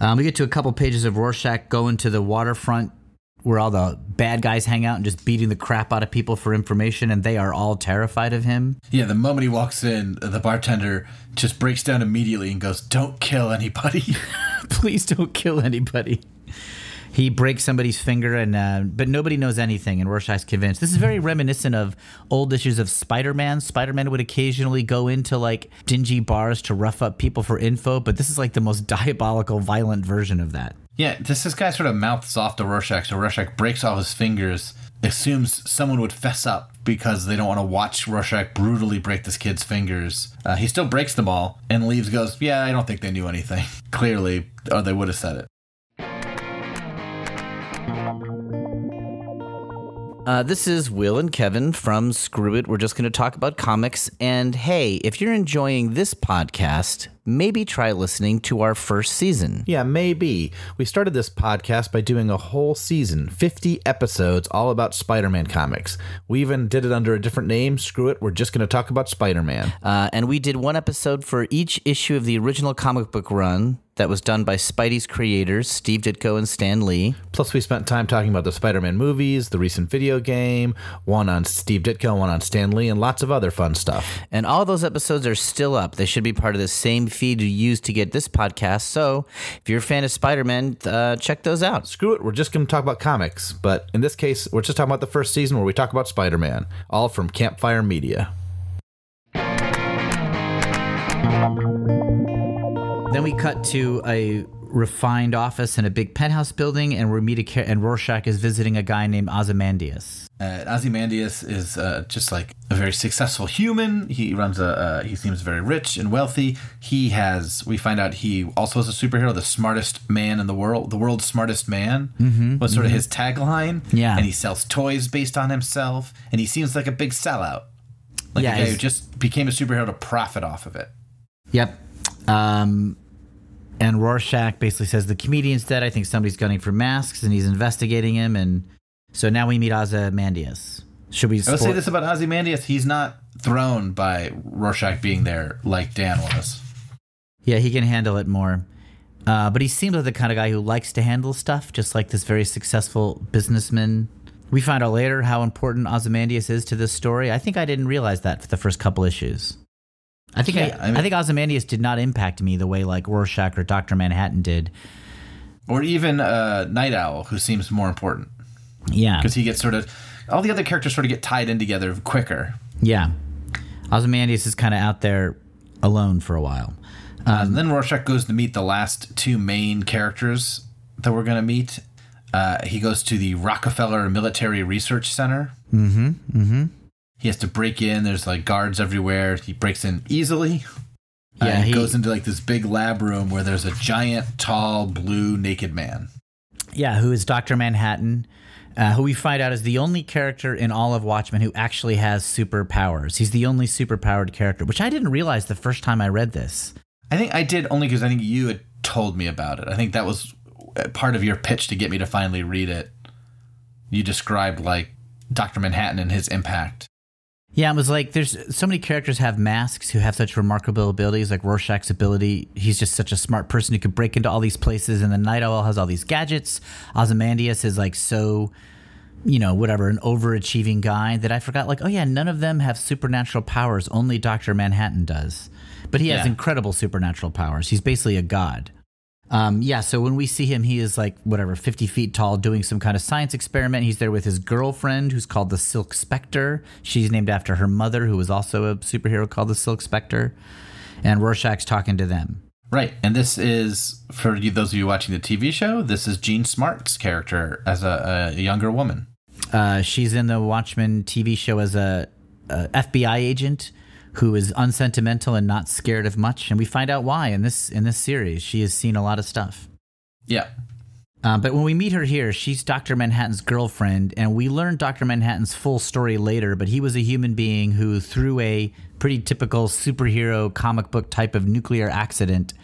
Um, we get to a couple pages of Rorschach going to the waterfront where all the bad guys hang out and just beating the crap out of people for information, and they are all terrified of him. Yeah, the moment he walks in, the bartender just breaks down immediately and goes, "Don't kill anybody." Please don't kill anybody. He breaks somebody's finger, and uh, but nobody knows anything, and Rorschach's convinced. This is very reminiscent of old issues of Spider-Man. Spider-Man would occasionally go into like dingy bars to rough up people for info, but this is like the most diabolical, violent version of that. Yeah, this this guy sort of mouths off to Rorschach, so Rorschach breaks all his fingers, assumes someone would fess up because they don't want to watch Rorschach brutally break this kid's fingers. Uh, he still breaks them all and leaves. Goes, yeah, I don't think they knew anything. Clearly, or they would have said it. Uh, this is Will and Kevin from Screw It. We're just going to talk about comics. And hey, if you're enjoying this podcast, maybe try listening to our first season. Yeah, maybe. We started this podcast by doing a whole season, 50 episodes, all about Spider Man comics. We even did it under a different name. Screw it, we're just going to talk about Spider Man. Uh, and we did one episode for each issue of the original comic book run that was done by Spidey's creators, Steve Ditko and Stan Lee. Plus, we spent time talking about the Spider Man movies, the recent video game, one on Steve Ditko, one on Stan Lee, and lots of other fun stuff. And all those episodes are still up. They should be part of the same feed you use to get this podcast. So if you're a fan of Spider Man, uh, check those out. Screw it, we're just going to talk about comics. But in this case, we're just talking about the first season where we talk about Spider Man, all from Campfire Media. Then we cut to a refined office in a big penthouse building, and we meet a char- and Rorschach is visiting a guy named Ozymandias. Uh, Ozymandias is uh, just like a very successful human. He runs a. Uh, he seems very rich and wealthy. He has. We find out he also is a superhero, the smartest man in the world, the world's smartest man. Mm-hmm, was sort of his tagline. Yeah. and he sells toys based on himself, and he seems like a big sellout, like Yeah, a guy who just became a superhero to profit off of it. Yep. Um, and Rorschach basically says the comedian's dead. I think somebody's gunning for masks, and he's investigating him. And so now we meet Ozymandias. Should we? I would say this about Ozymandias: he's not thrown by Rorschach being there like Dan was. Yeah, he can handle it more. Uh, but he seems like the kind of guy who likes to handle stuff, just like this very successful businessman. We find out later how important Ozymandias is to this story. I think I didn't realize that for the first couple issues. I think Yeah, I, I mean- I think Ozymandias did not impact me the way like Rorschach or Doctor Manhattan did. Or even uh, Nite Owl, who seems more important. Yeah, because he gets sort of all the other characters sort of get tied in together quicker. Yeah. Ozymandias is kind of out there alone for a while. Uh, and then Rorschach goes to meet the last two main characters that we're going to meet. Uh, he goes to the Rockefeller Military Research Center. Mm-hmm. Mm-hmm. He has to break in. There's like guards everywhere. He breaks in easily. Uh, Yeah, and he- goes into like this big lab room where there's a giant, tall, blue, naked man. Yeah, who is Dr. Manhattan, uh, who we find out is the only character in all of Watchmen who actually has superpowers. He's the only superpowered character, which I didn't realize the first time I read this. I think I did only because I think you had told me about it. I think that was uh, part of your pitch to get me to finally read it. You described like Dr. Manhattan and his impact. Yeah, it was like there's so many characters have masks who have such remarkable abilities, like Rorschach's ability. He's just such a smart person who could break into all these places, and the Nite Owl has all these gadgets. Ozymandias is like so, you know, whatever, an overachieving guy that I forgot. Like, oh yeah, none of them have supernatural powers. Only Doctor Manhattan does, but he has Yeah. incredible supernatural powers. He's basically a god. Um, yeah, so when we see him, he is like whatever, 50 feet tall, doing some kind of science experiment. He's there with his girlfriend, who's called the Silk Spectre. She's named after her mother, who was also a superhero called the Silk Spectre. And Rorschach's talking to them. Right, and this is for you, those of you watching the TV show. This is Jean Smart's character as a, a younger woman. Uh, she's in the Watchmen TV show as a, a FBI agent who is unsentimental and not scared of much, and we find out why in this in this series. She has seen a lot of stuff. Yeah, Uh, but when we meet her here, she's Dr. Manhattan's girlfriend, and we learn Dr. Manhattan's full story later. But he was a human being who, through a pretty typical superhero comic book type of nuclear accident,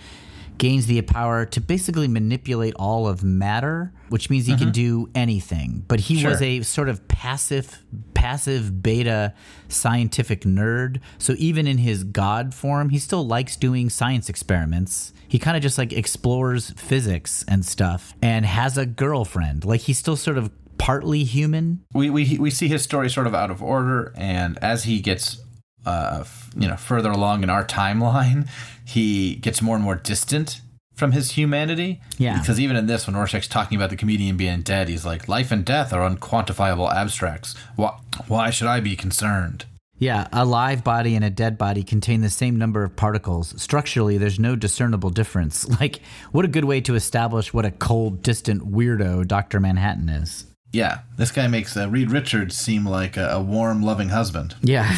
gains the power to basically manipulate all of matter, which means he can do anything. But he was a sort of passive, passive beta scientific nerd. So even in his god form, he still likes doing science experiments. He kind of just like explores physics and stuff and has a girlfriend. Like he's still sort of partly human. we we we see his story sort of out of order, and as he gets, uh, f- you know, further along in our timeline, he gets more and more distant from his humanity. Yeah. Because even in this, when Rorschach's talking about the comedian being dead, he's like, "Life and death are unquantifiable abstracts. Why why should I be concerned?" Yeah, a live body and a dead body contain the same number of particles. Structurally, there's no discernible difference. Like, what a good way to establish what a cold, distant weirdo Dr. Manhattan is. Yeah, this guy makes uh, Reed Richards seem like a, a warm, loving husband. Yeah.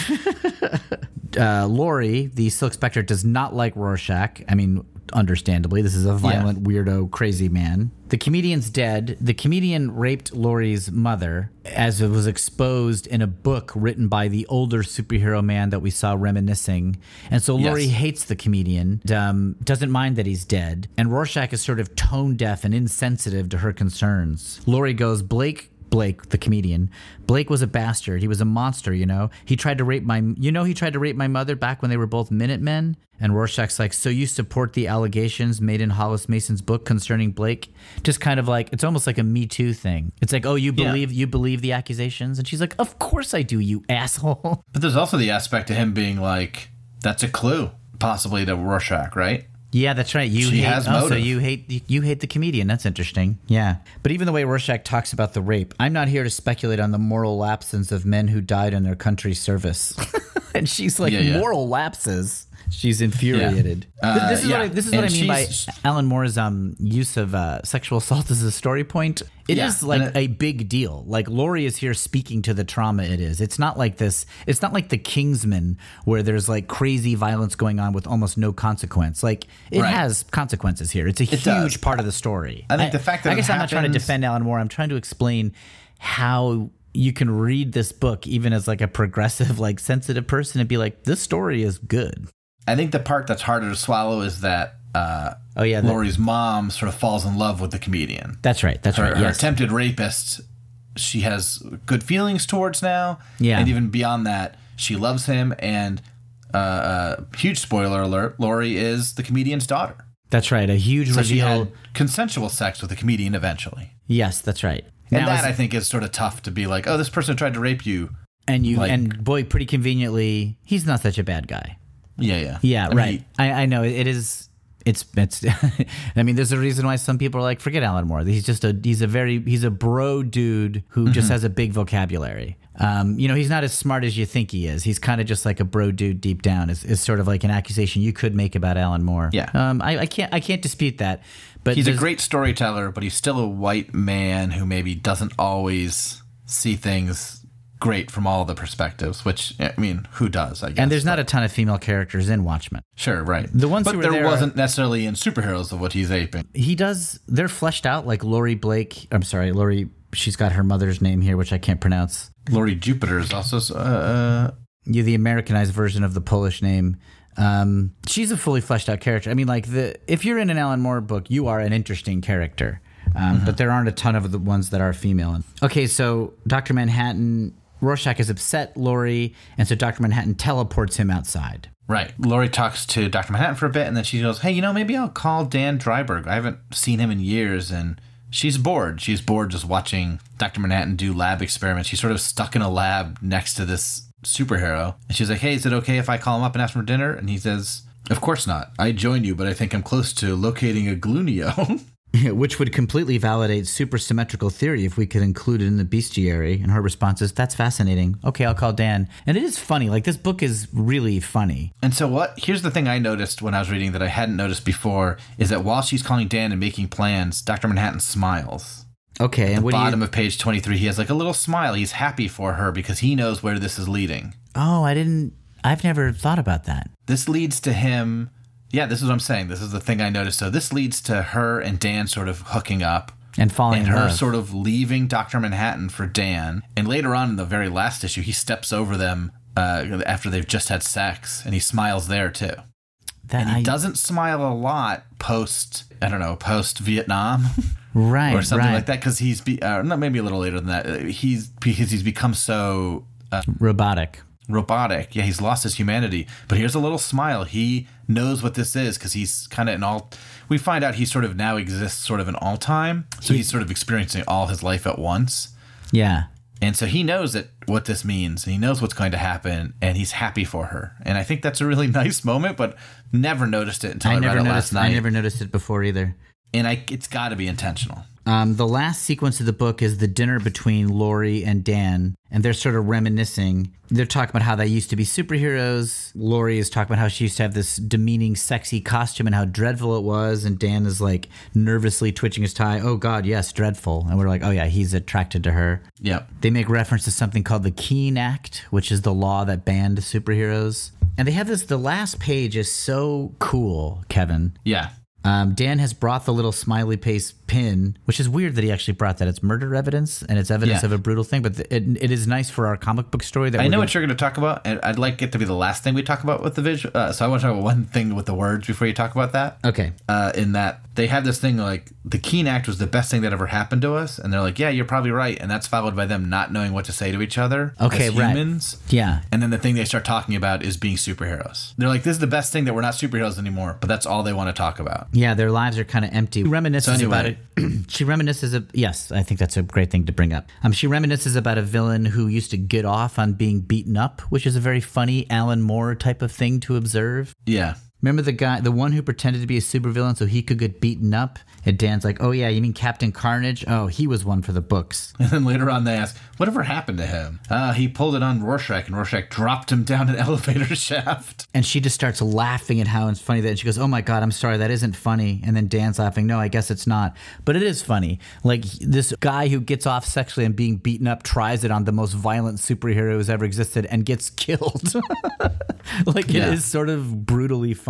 uh, Lori, the Silk Spectre, does not like Rorschach. I mean, understandably, this is a violent, weirdo, crazy man. The comedian's dead. The comedian raped Lori's mother, as it was exposed in a book written by the older superhero man that we saw reminiscing. And so Lori Yes. hates the comedian, um, doesn't mind that he's dead. And Rorschach is sort of tone deaf and insensitive to her concerns. Lori goes, Blake Blake, the comedian. Blake was a bastard. He was a monster, you know. He tried to rape my you know he tried to rape my mother back when they were both Minutemen. And Rorschach's like, "So you support the allegations made in Hollis Mason's book concerning Blake?" Just kind of like it's almost like a Me Too thing. It's like, "Oh, you Yeah. believe you believe the accusations?" And she's like, "Of course I do, you asshole." But there's also the aspect of him being like, "That's a clue, possibly to Rorschach, right?" Yeah, that's right. You She hate, has oh, so you hate you, you hate the comedian. That's interesting. Yeah, but even the way Rorschach talks about the rape, I'm not here to speculate on the moral lapses of men who died in their country's service. and she's like, Yeah, yeah. moral lapses. She's infuriated. Uh, this is yeah. what I, this is what I mean by Alan Moore's um, use of uh, sexual assault as a story point. It is Yeah, like it- a big deal. Like Laurie is here speaking to the trauma it is. It's not like this. It's not like the Kingsman where there's like crazy violence going on with almost no consequence. Like it Right. has consequences here. It's a huge does. part of the story. I think the fact that I it guess I'm not trying to defend Alan Moore. I'm trying to explain how you can read this book even as like a progressive, like sensitive person and be like, this story is good. I think the part that's harder to swallow is that uh, Oh yeah, the- Laurie's mom sort of falls in love with the comedian. that's right. That's Her, right. her Yes. attempted rapist, she has good feelings towards now. Yeah. And even beyond that, she loves him. And uh, uh, huge spoiler alert: Lori is the comedian's daughter. That's right. A huge So she had consensual sex with the comedian eventually. Yes, that's right. And Now, that I think is sort of tough to be like, oh, this person tried to rape you. and you like- and boy, pretty conveniently, he's not such a bad guy. Yeah, yeah, Yeah, I mean, right. I, I know it is. it's it's I mean there's a reason why some people are like forget Alan Moore. He's just a he's a very he's a bro dude who Mm-hmm. just has a big vocabulary. Um, you know, he's not as smart as you think he is. He's kind of just like a bro dude deep down. Is is sort of like an accusation you could make about Alan Moore. Yeah. Um, I, I can't I can't dispute that. But He's a great storyteller, but he's still a white man who maybe doesn't always see things great from all the perspectives. Which I mean, who does? I guess. and there's not a ton of female characters in Watchmen. sure, right. The ones but there there are- wasn't necessarily in superheroes of what he's aping. he does they're fleshed out like Lori Blake I'm sorry Lori she's got her mother's name here which I can't pronounce Laurie Jupiter is also uh, you the Americanized version of the Polish name um, she's a fully fleshed out character I mean like the if you're in an Alan Moore book you are an interesting character um, but there aren't a ton of the ones that are female okay so Dr. Manhattan Rorschach is upset Lori and so Dr. Manhattan teleports him outside Right. Lori talks to Dr. Manhattan for a bit, and then she goes, Hey, you know, maybe I'll call Dan Dreiberg. I haven't seen him in years. And she's bored. She's bored just watching Dr. Manhattan do lab experiments. She's sort of stuck in a lab next to this superhero. And she's like, Hey, is it okay if I call him up and ask him for dinner? And he says, Of course not. I join you, but I think I'm close to locating a gluino. which would completely validate supersymmetrical theory if we could include it in the bestiary. And her response is, "That's fascinating. Okay, I'll call Dan." And it is funny. Like this book is really funny. and so, what? Here's the thing I noticed when I was reading that I hadn't noticed before is that while she's calling Dan and making plans, Dr. Manhattan smiles. Okay, and the bottom you? of page 23 he has like a little smile he's happy for her because he knows where this is leading Oh, I didn't. I've never thought about that. this leads to him yeah this is what i'm saying this is the thing i noticed so this leads to her and dan sort of hooking up And falling and in her love. sort of leaving dr manhattan for dan and later on in the very last issue he steps over them uh, after they've just had sex and he smiles there too that and he I- doesn't smile a lot post i don't know post vietnam right, or something right. like that because he's be, uh, not maybe a little later than that Uh, he's because he's become so Robotic. robotic. Yeah, he's lost his humanity. But here's a little smile. He knows what this is because he's kind of in all. We find out he sort of now exists sort of in all time. So he's sort of experiencing all his life at once. Yeah. And so he knows that what this means. And he knows what's going to happen, and he's happy for her. And I think that's a really nice moment. But never noticed it until I, I never read it noticed. last night. I never noticed it before either. and I, it's got to be intentional. Um, the last sequence of the book is the dinner between Lori and Dan, and they're sort of reminiscing. They're talking about how they used to be superheroes. Lori is talking about how she used to have this demeaning, sexy costume and how dreadful it was. And Dan is like nervously twitching his tie. Oh, God, yes, dreadful. And we're like, oh, yeah, he's attracted to her. Yep. They make reference to something called the Keene Act, which is the law that banned superheroes. And they have this, the last page is so cool, Kevin. Yeah. Um, Dan has brought the little smiley face pin, which is weird that he actually brought that. It's murder evidence and it's evidence Yeah. of a brutal thing, but th- it, it is nice for our comic book story that I know gonna- what you're going to talk about, and I'd like it to be the last thing we talk about with the visual. Uh, so I want to talk about one thing with the words before you talk about that. Okay. uh, in that they have this thing like the Keene Act was the best thing that ever happened to us, and they're like, yeah, you're probably right, and that's followed by them not knowing what to say to each other Okay, as right. humans. Yeah. And then the thing they start talking about is being superheroes. They're like, this is the best thing that we're not superheroes anymore, but that's all they want to talk about. Yeah, their lives are kind of empty. She reminisces So about it. she reminisces of yes, I think that's a great thing to bring up. Um, she reminisces about a villain who used to get off on being beaten up, which is a very funny Alan Moore type of thing to observe. Yeah. Remember the guy, the one who pretended to be a supervillain so he could get beaten up? And Dan's like, "Oh yeah, you mean Captain Carnage? Oh, he was one for the books." And then later on, they ask, whatever happened to him? Uh, he pulled it on Rorschach, and Rorschach dropped him down an elevator shaft. And she just starts laughing at how it's funny that and she goes, "Oh my god, I'm sorry, that isn't funny." And then Dan's laughing, "No, I guess it's not, but it is funny." Like this guy who gets off sexually and being beaten up tries it on the most violent superhero who's ever existed and gets killed. like Yeah. it is sort of brutally funny.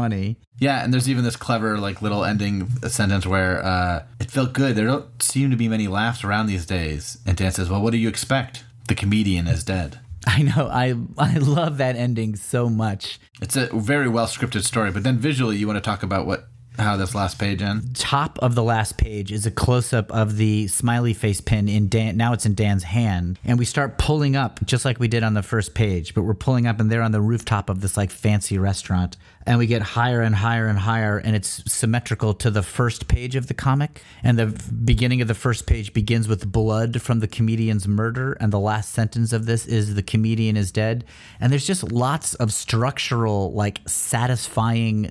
Yeah, and there's even this clever like little ending sentence where uh, it felt good. There don't seem to be many laughs around these days. And Dan says, "Well, what do you expect? The comedian is dead." I know. I I love that ending so much. It's a very well scripted story, but then visually, you want to talk about what how this last page ends. top of the last page is a close up of the smiley face pin in Dan. Now it's in Dan's hand, and we start pulling up just like we did on the first page. But we're pulling up, and they're on the rooftop of this like fancy restaurant, and we get higher and higher and higher, and it's symmetrical to the first page of the comic. And the beginning of the first page begins with blood from the comedian's murder, and the last sentence of this is the comedian is dead. And there's just lots of structural, like satisfying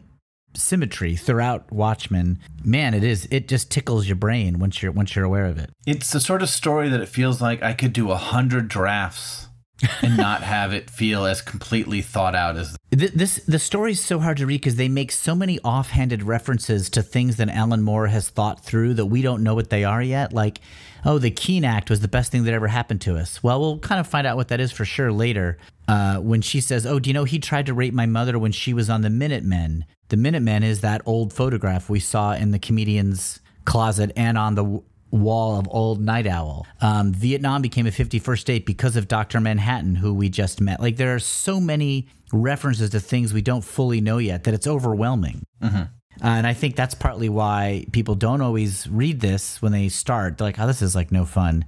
symmetry throughout Watchmen. Man, it is. It just tickles your brain once you're once you're aware of it. It's the sort of story that it feels like I could do a hundred drafts and not have it feel as completely thought out as Th- This the story is so hard to read because they make so many offhanded references to things that Alan Moore has thought through that we don't know what they are yet. Like, oh, the Keene Act was the best thing that ever happened to us. Well, we'll kind of find out what that is for sure later. Uh, when she says, "Oh, do you know he tried to rape my mother when she was on the Minutemen?" The Minutemen is that old photograph we saw in the comedian's closet and on the wall of old Nite Owl. Um, Vietnam became a 51st state because of Dr. Manhattan, who we just met. Like there are so many references to things we don't fully know yet that it's overwhelming. Uh, and I think that's partly why people don't always read this when they start. They're like, oh, this is like no fun.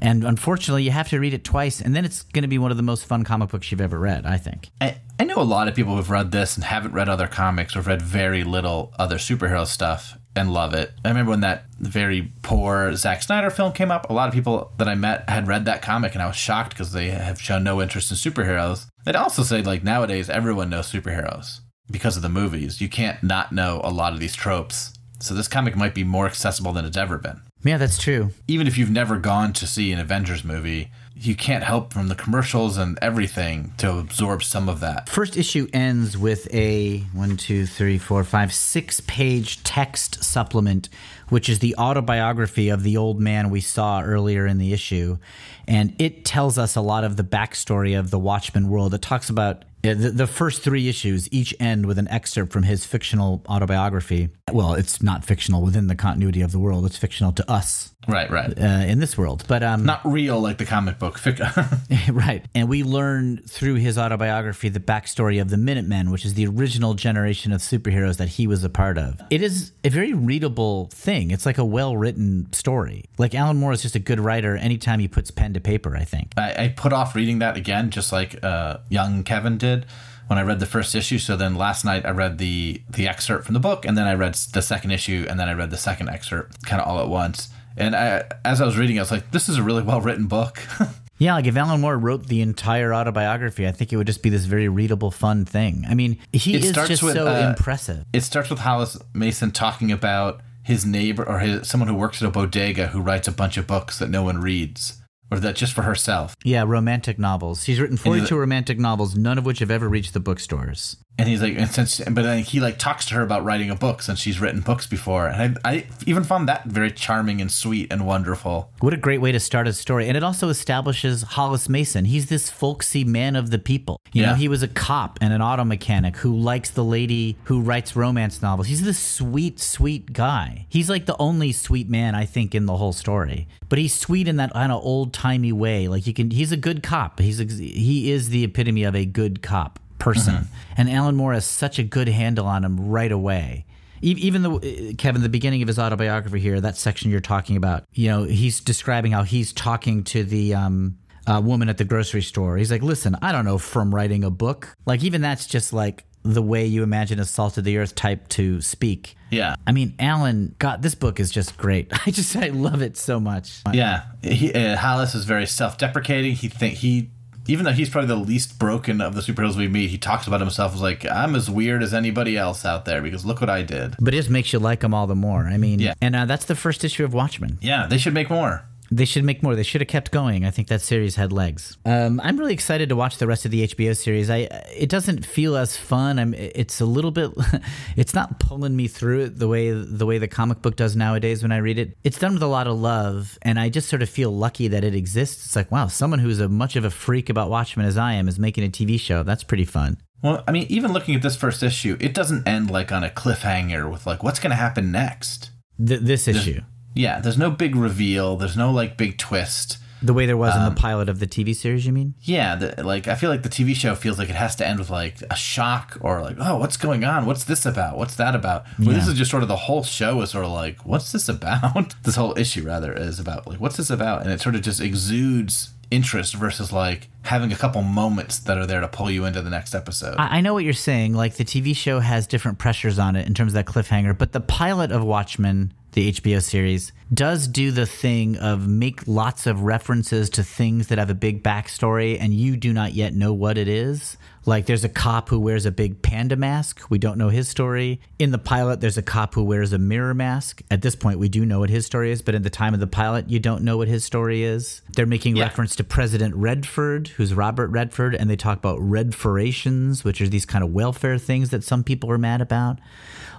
And unfortunately, you have to read it twice, and then it's going to be one of the most fun comic books you've ever read, I think. I, I know a lot of people who've read this and haven't read other comics or read very little other superhero stuff and love it. I remember when that very poor Zack Snyder film came up, a lot of people that I met had read that comic and I was shocked because they have shown no interest in superheroes. They'd also say, like, nowadays everyone knows superheroes because of the movies. You can't not know a lot of these tropes. So this comic might be more accessible than it's ever been. Yeah, that's true. Even if you've never gone to see an Avengers movie, you can't help from the commercials and everything to absorb some of that. First issue ends with a one, two, three, four, five, six page text supplement, which is the autobiography of the old man we saw earlier in the issue. And it tells us a lot of the backstory of the Watchmen world. It talks about uh, the, the first three issues each end with an excerpt from his fictional autobiography. Well, it's not fictional within the continuity of the world, it's fictional to us Right, right. uh, in this world. But um, Not real like the comic book. Right. And we learn through his autobiography the backstory of the Minutemen, which is the original generation of superheroes that he was a part of. It is a very readable thing. It's like a well written story. Like Alan Moore is just a good writer anytime he puts pen to paper, I think. I, I put off reading that again, just like uh, young Kevin did when I read the first issue. So then last night I read the the excerpt from the book, and then I read the second issue, and then I read the second excerpt, kind of all at once. And I, as I was reading, I was like, "This is a really well written book." Yeah, like if Alan Moore wrote the entire autobiography, I think it would just be this very readable, fun thing. I mean, he It is just with, so uh, impressive. it starts with Hollis Mason talking about his neighbor or his someone who works at a bodega who writes a bunch of books that no one reads, or that just for herself. Yeah, romantic novels. He's written 42 romantic novels, none of which have ever reached the bookstores. And he's like, and since, but then he like talks to her about writing a book since she's written books before, and I, I even found that very charming and sweet and wonderful. What a great way to start a story. And it also establishes Hollis Mason. He's this folksy man of the people. You know, Yeah. he was a cop and an auto mechanic who likes the lady who writes romance novels. He's this sweet, sweet guy. He's like the only sweet man, I think, in the whole story. But he's sweet in that kind of old timey way. Like you can, he's a good cop. He's, ex- he is the epitome of a good cop person. And Alan Moore has such a good handle on him right away. Even though uh, Kevin, the beginning of his autobiography here, that section you're talking about, you know, he's describing how he's talking to the um, uh, woman at the grocery store. He's like, "Listen, I don't know from writing a book. Like, even that's just like the way you imagine a salt of the earth type to speak." Yeah, I mean, Alan, God, this book is just great. I just, I love it so much. yeah. He, uh, Hollis is very self-deprecating. He think he. Even though he's probably the least broken of the superheroes we meet, he talks about himself as like, I'm as weird as anybody else out there because look what I did. But it just makes you like him all the more. I mean, Yeah. and uh, that's the first issue of Watchmen. Yeah, they should make more. They should make more. They should have kept going. I think that series had legs. Um, I'm really excited to watch the rest of the HBO series. I it doesn't feel as fun. I'm it's a little bit it's not pulling me through it the way the way the comic book does nowadays when I read it. It's done with a lot of love and I just sort of feel lucky that it exists. It's like, wow, someone who's a much of a freak about Watchmen as I am is making a TV show. That's pretty fun. Well, I mean, even looking at this first issue, it doesn't end like on a cliffhanger with like, what's going to happen next? Th- this issue. Yeah, there's no big reveal. There's no like big twist. The way there was in the um, pilot of the TV series, you mean? Yeah, the, like I feel like the TV show feels like it has to end with like a shock or like, oh, what's going on? What's this about? What's that about? Well, this is just sort of the whole show is sort of like, what's this about? this whole issue rather is about like, what's this about? And it sort of just exudes interest versus like having a couple moments that are there to pull you into the next episode. I, I know what you're saying. Like the TV show has different pressures on it in terms of that cliffhanger, but the pilot of Watchmen, the HBO series, does do the thing of make lots of references to things that have a big backstory and you do not yet know what it is. Like there's a cop who wears a big panda mask. We don't know his story. In the pilot, there's a cop who wears a mirror mask. At this point, we do know what his story is, but in the time of the pilot, you don't know what his story is. They're making Yeah. reference to President Redford, who's Robert Redford, and they talk about Redforations, which are these kind of welfare things that some people are mad about.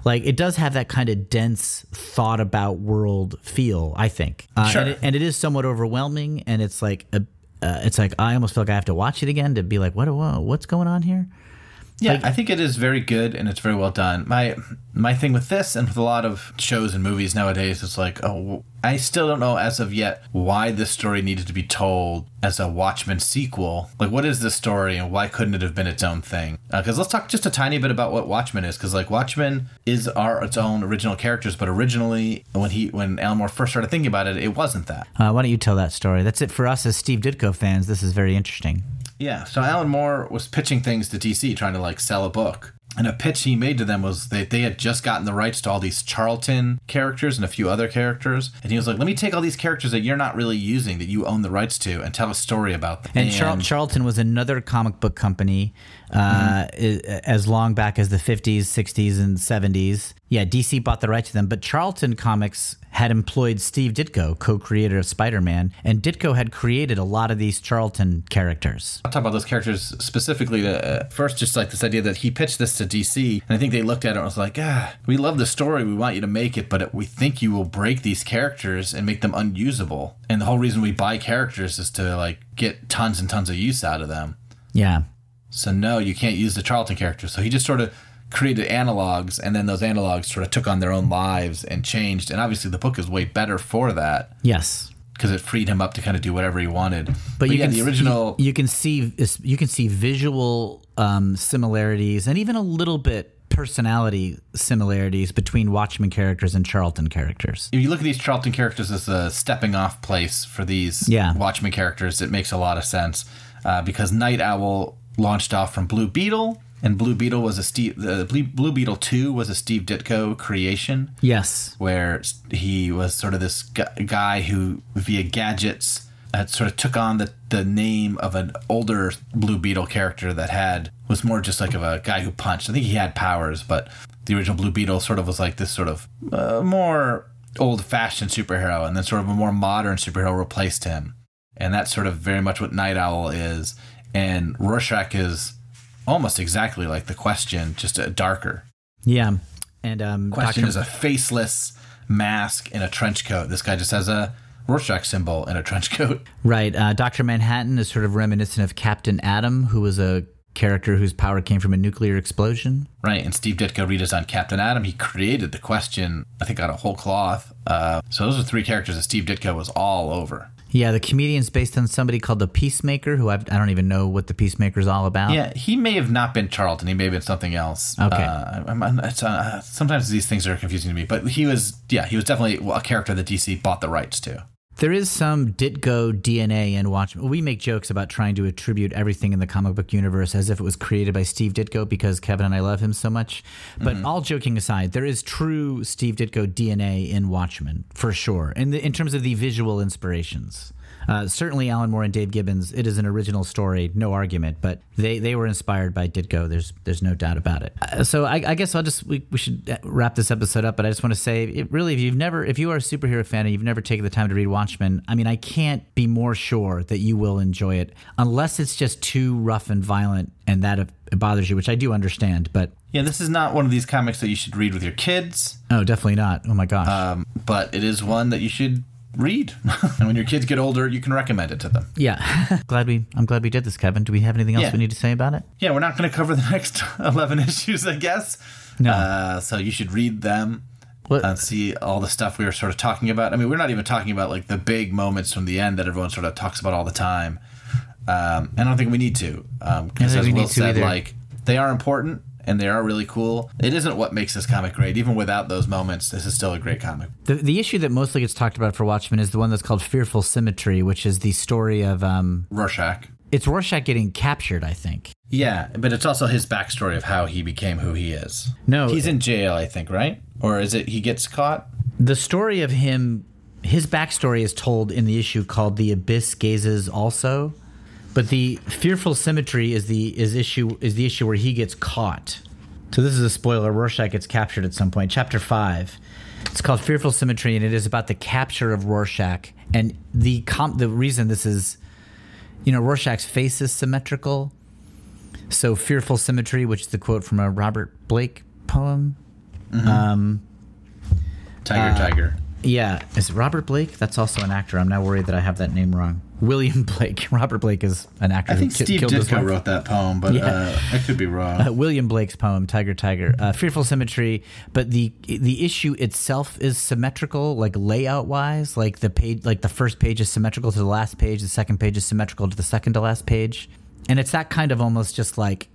Like it does have that kind of dense, thought about world feel. I think, uh, Sure. and, it, and it is somewhat overwhelming. And it's like a, uh, it's like I almost feel like I have to watch it again to be like, what, whoa, what's going on here? Yeah, I think it is very good and it's very well done. My my thing with this and with a lot of shows and movies nowadays is like, oh, I still don't know as of yet why this story needed to be told as a Watchmen sequel. Like, what is this story and why couldn't it have been its own thing? Because let's talk just a tiny bit about what Watchmen is. Because like Watchmen is our its own original characters, but originally when he when Alan Moore first started thinking about it, it wasn't that. Uh, why don't you tell that story? That's it for us as Steve Ditko fans. This is very interesting. Yeah, so Alan Moore was pitching things to DC, trying to like sell a book. And a pitch he made to them was they, they had just gotten the rights to all these Charlton characters and a few other characters. And he was like, let me take all these characters that you're not really using, that you own the rights to, and tell a story about them. And, Char- Charlton was another comic book company uh, i- as long back as the 50s, 60s, and 70s. Yeah, DC bought the right to them, but Charlton Comics had employed Steve Ditko, co-creator of Spider-Man, and Ditko had created a lot of these Charlton characters. I'll talk about those characters specifically. Uh, first, just like this idea that he pitched this to DC, and I think they looked at it and was like, "Ah, we love the story. We want you to make it, but we think you will break these characters and make them unusable. And the whole reason we buy characters is to like get tons and tons of use out of them. Yeah. So no, you can't use the Charlton characters. So he just sort of created analogs, and then those analogs sort of took on their own lives and changed. And obviously, the book is way better for that Yes. because it freed him up to kind of do whatever he wanted. But, you yeah, can the original. you, you can see you can see visual um, similarities and even a little bit personality similarities between Watchmen characters and Charlton characters. if you look at these Charlton characters as a stepping off place for these Yeah. Watchmen characters, it makes a lot of sense uh, because Nite Owl launched off from Blue Beetle, and Blue Beetle was a Steve. The Blue Beetle Two was a Steve Ditko creation. Yes. where he was sort of this guy who, via gadgets, had sort of took on the, the name of an older Blue Beetle character that had was more just like of a guy who punched. I think he had powers, but the original Blue Beetle sort of was like this sort of uh, more old fashioned superhero, and then sort of a more modern superhero replaced him, and that's sort of very much what Nite Owl is, and Rorschach is almost exactly like the Question, just a darker. Yeah. And um, Question Dr. is a faceless mask in a trench coat. This guy just has a Rorschach symbol in a trench coat. Right. Uh, Dr. Manhattan is sort of reminiscent of Captain Atom, who was a character whose power came from a nuclear explosion. Right, and Steve Ditko redesigned Captain Atom. He created the question, I think, out of whole cloth. Uh, so those are three characters that Steve Ditko was all over. Yeah, the comedian's based on somebody called the Peacemaker, who I've, I don't even know what the Peacemaker's all about. Yeah, he may have not been Charlton. He may have been something else. Okay. Uh, I'm, I'm, it's, uh, sometimes these things are confusing to me, but he was, yeah, he was definitely a character that DC bought the rights to. There is some Ditko DNA in Watchmen. We make jokes about trying to attribute everything in the comic book universe as if it was created by Steve Ditko because Kevin and I love him so much. But mm-hmm. all joking aside, there is true Steve Ditko DNA in Watchmen for sure. In the, in terms of the visual inspirations. Uh, certainly, Alan Moore and Dave Gibbons. It is an original story, no argument. But they, they were inspired by Ditko. There's there's no doubt about it. Uh, so I, I guess I'll just we, we should wrap this episode up. But I just want to say, it really, if you've never, if you are a superhero fan and you've never taken the time to read Watchmen, I mean, I can't be more sure that you will enjoy it, unless it's just too rough and violent and that it bothers you, which I do understand. But Yeah, this is not one of these comics that you should read with your kids, oh, definitely not. Oh my gosh. um, but it is one that you should read. and when your kids get older, you can recommend it to them. yeah, glad we. I'm glad we did this, Kevin. Do we have anything else Yeah. we need to say about it? Yeah, we're not going to cover the next 11 issues, I guess. No. Uh, so you should read them What- and see all the stuff we were sort of talking about. I mean, we're not even talking about like the big moments from the end that everyone sort of talks about all the time. Um, and I don't think we need to. Um, because think as Will said, either. like, they are important and they are really cool. It isn't what makes this comic great. Even without those moments, this is still a great comic. The, the issue that mostly gets talked about for Watchmen is the one that's called Fearful Symmetry, which is the story of um, Rorschach. it's Rorschach getting captured. I think. Yeah, but it's also his backstory of how he became who he is. No, He's in jail, I think, right? Or is it he gets caught? the story of him, his backstory is told in the issue called "The Abyss Gazes" also, but the fearful symmetry is the is issue is the issue where he gets caught. So this is a spoiler. Rorschach gets captured at some point. Chapter five. It's called Fearful Symmetry, and it is about the capture of Rorschach. And the com- the reason this is, you know, Rorschach's face is symmetrical. So fearful symmetry, which is the quote from a Robert Blake poem. Um, Tiger, tiger. yeah, is it Robert Blake? That's also an actor. I'm now worried that I have that name wrong. William Blake. Robert Blake is an actor. I think ki- Steve killed Ditko wrote that poem, but Yeah. uh, I could be wrong. Uh, William Blake's poem "Tiger, Tiger," uh, fearful symmetry, but the the issue itself is symmetrical, like layout wise. Like the page, like the first page is symmetrical to the last page, the second page is symmetrical to the second to last page, and it's that kind of almost just like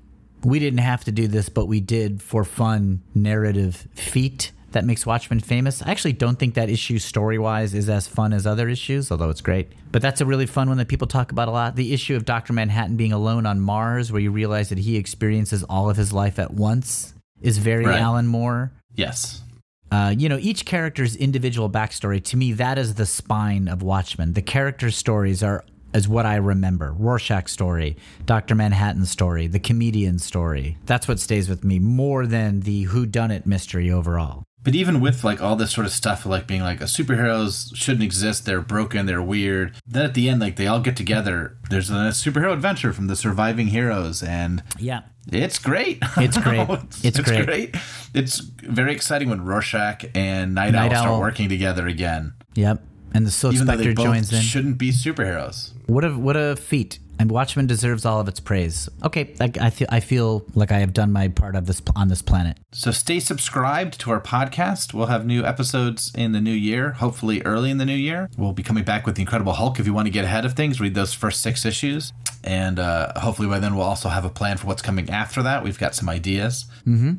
we didn't have to do this, but we did for fun narrative feat that makes Watchmen famous. I actually don't think that issue story wise is as fun as other issues, although it's great. But that's a really fun one that people talk about a lot. The issue of Dr. Manhattan being alone on Mars, where you realize that he experiences all of his life at once, is very Right. Alan Moore. yes. Uh, you know, each character's individual backstory, to me, that is the spine of Watchmen. The character stories are is what I remember. Rorschach's story, Dr. Manhattan's story, the comedian story. That's what stays with me more than the who done it mystery overall. But even with like all this sort of stuff, like being like a superheroes shouldn't exist, they're broken, they're weird. Then at the end, like they all get together. There's a superhero adventure from the surviving heroes, and Yeah. it's great. It's great. it's, It's great. It's very exciting when Rorschach and Nite, Nite Owl start working together again, Yep. And the Silk even Spectre joins in. shouldn't be superheroes. What a what a feat! And Watchmen deserves all of its praise. Okay, I, I feel I feel like I have done my part of this on this planet. So stay subscribed to our podcast. We'll have new episodes in the new year, hopefully early in the new year. We'll be coming back with the Incredible Hulk. If you want to get ahead of things, read those first six issues. And uh, hopefully by then we'll also have a plan for what's coming after that. We've got some ideas. Mm-hmm.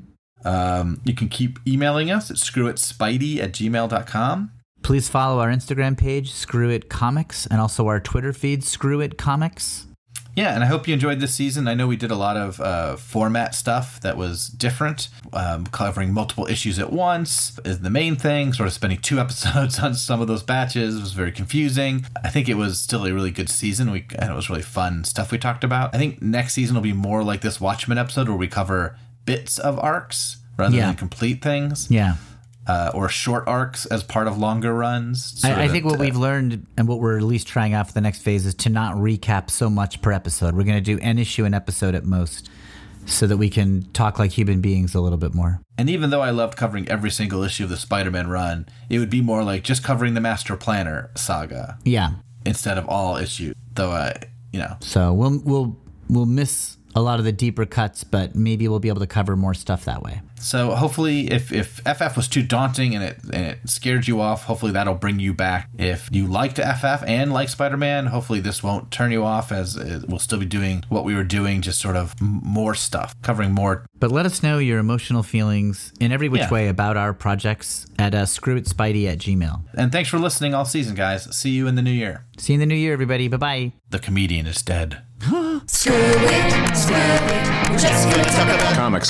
Um, you can keep emailing us at screwitspidey at gmail.com. Please follow our Instagram page, Screw It Comics, and also our Twitter feed, Screw It Comics. Yeah, and I hope you enjoyed this season. I know we did a lot of uh, format stuff that was different, um, covering multiple issues at once is the main thing. Sort of spending two episodes on some of those batches was very confusing. I think it was still a really good season. We and it was really fun stuff we talked about. I think next season will be more like this Watchmen episode where we cover bits of arcs rather Yeah. than complete things, Yeah. Uh, or short arcs as part of longer runs. I, I think what we've learned and what we're at least trying out for the next phase is to not recap so much per episode. We're going to do an issue an episode at most so that we can talk like human beings a little bit more. And even though I loved covering every single issue of the Spider-Man run, it would be more like just covering the Master Planner saga Yeah. instead of all issues. Though I, you know, So we'll we'll we'll miss a lot of the deeper cuts, but maybe we'll be able to cover more stuff that way. So hopefully, if if FF was too daunting and it and it scared you off, hopefully that'll bring you back. If you liked FF and like Spider-Man, hopefully this won't turn you off, as it, we'll still be doing what we were doing, just sort of more stuff, covering more. But let us know your emotional feelings in every which Yeah. way about our projects at uh, screwitspidey at gmail. And thanks for listening all season, guys. See you in the new year. See you in the new year, everybody. Bye bye. The comedian is dead. Screw it, screw it. We're just gonna talk about Comics.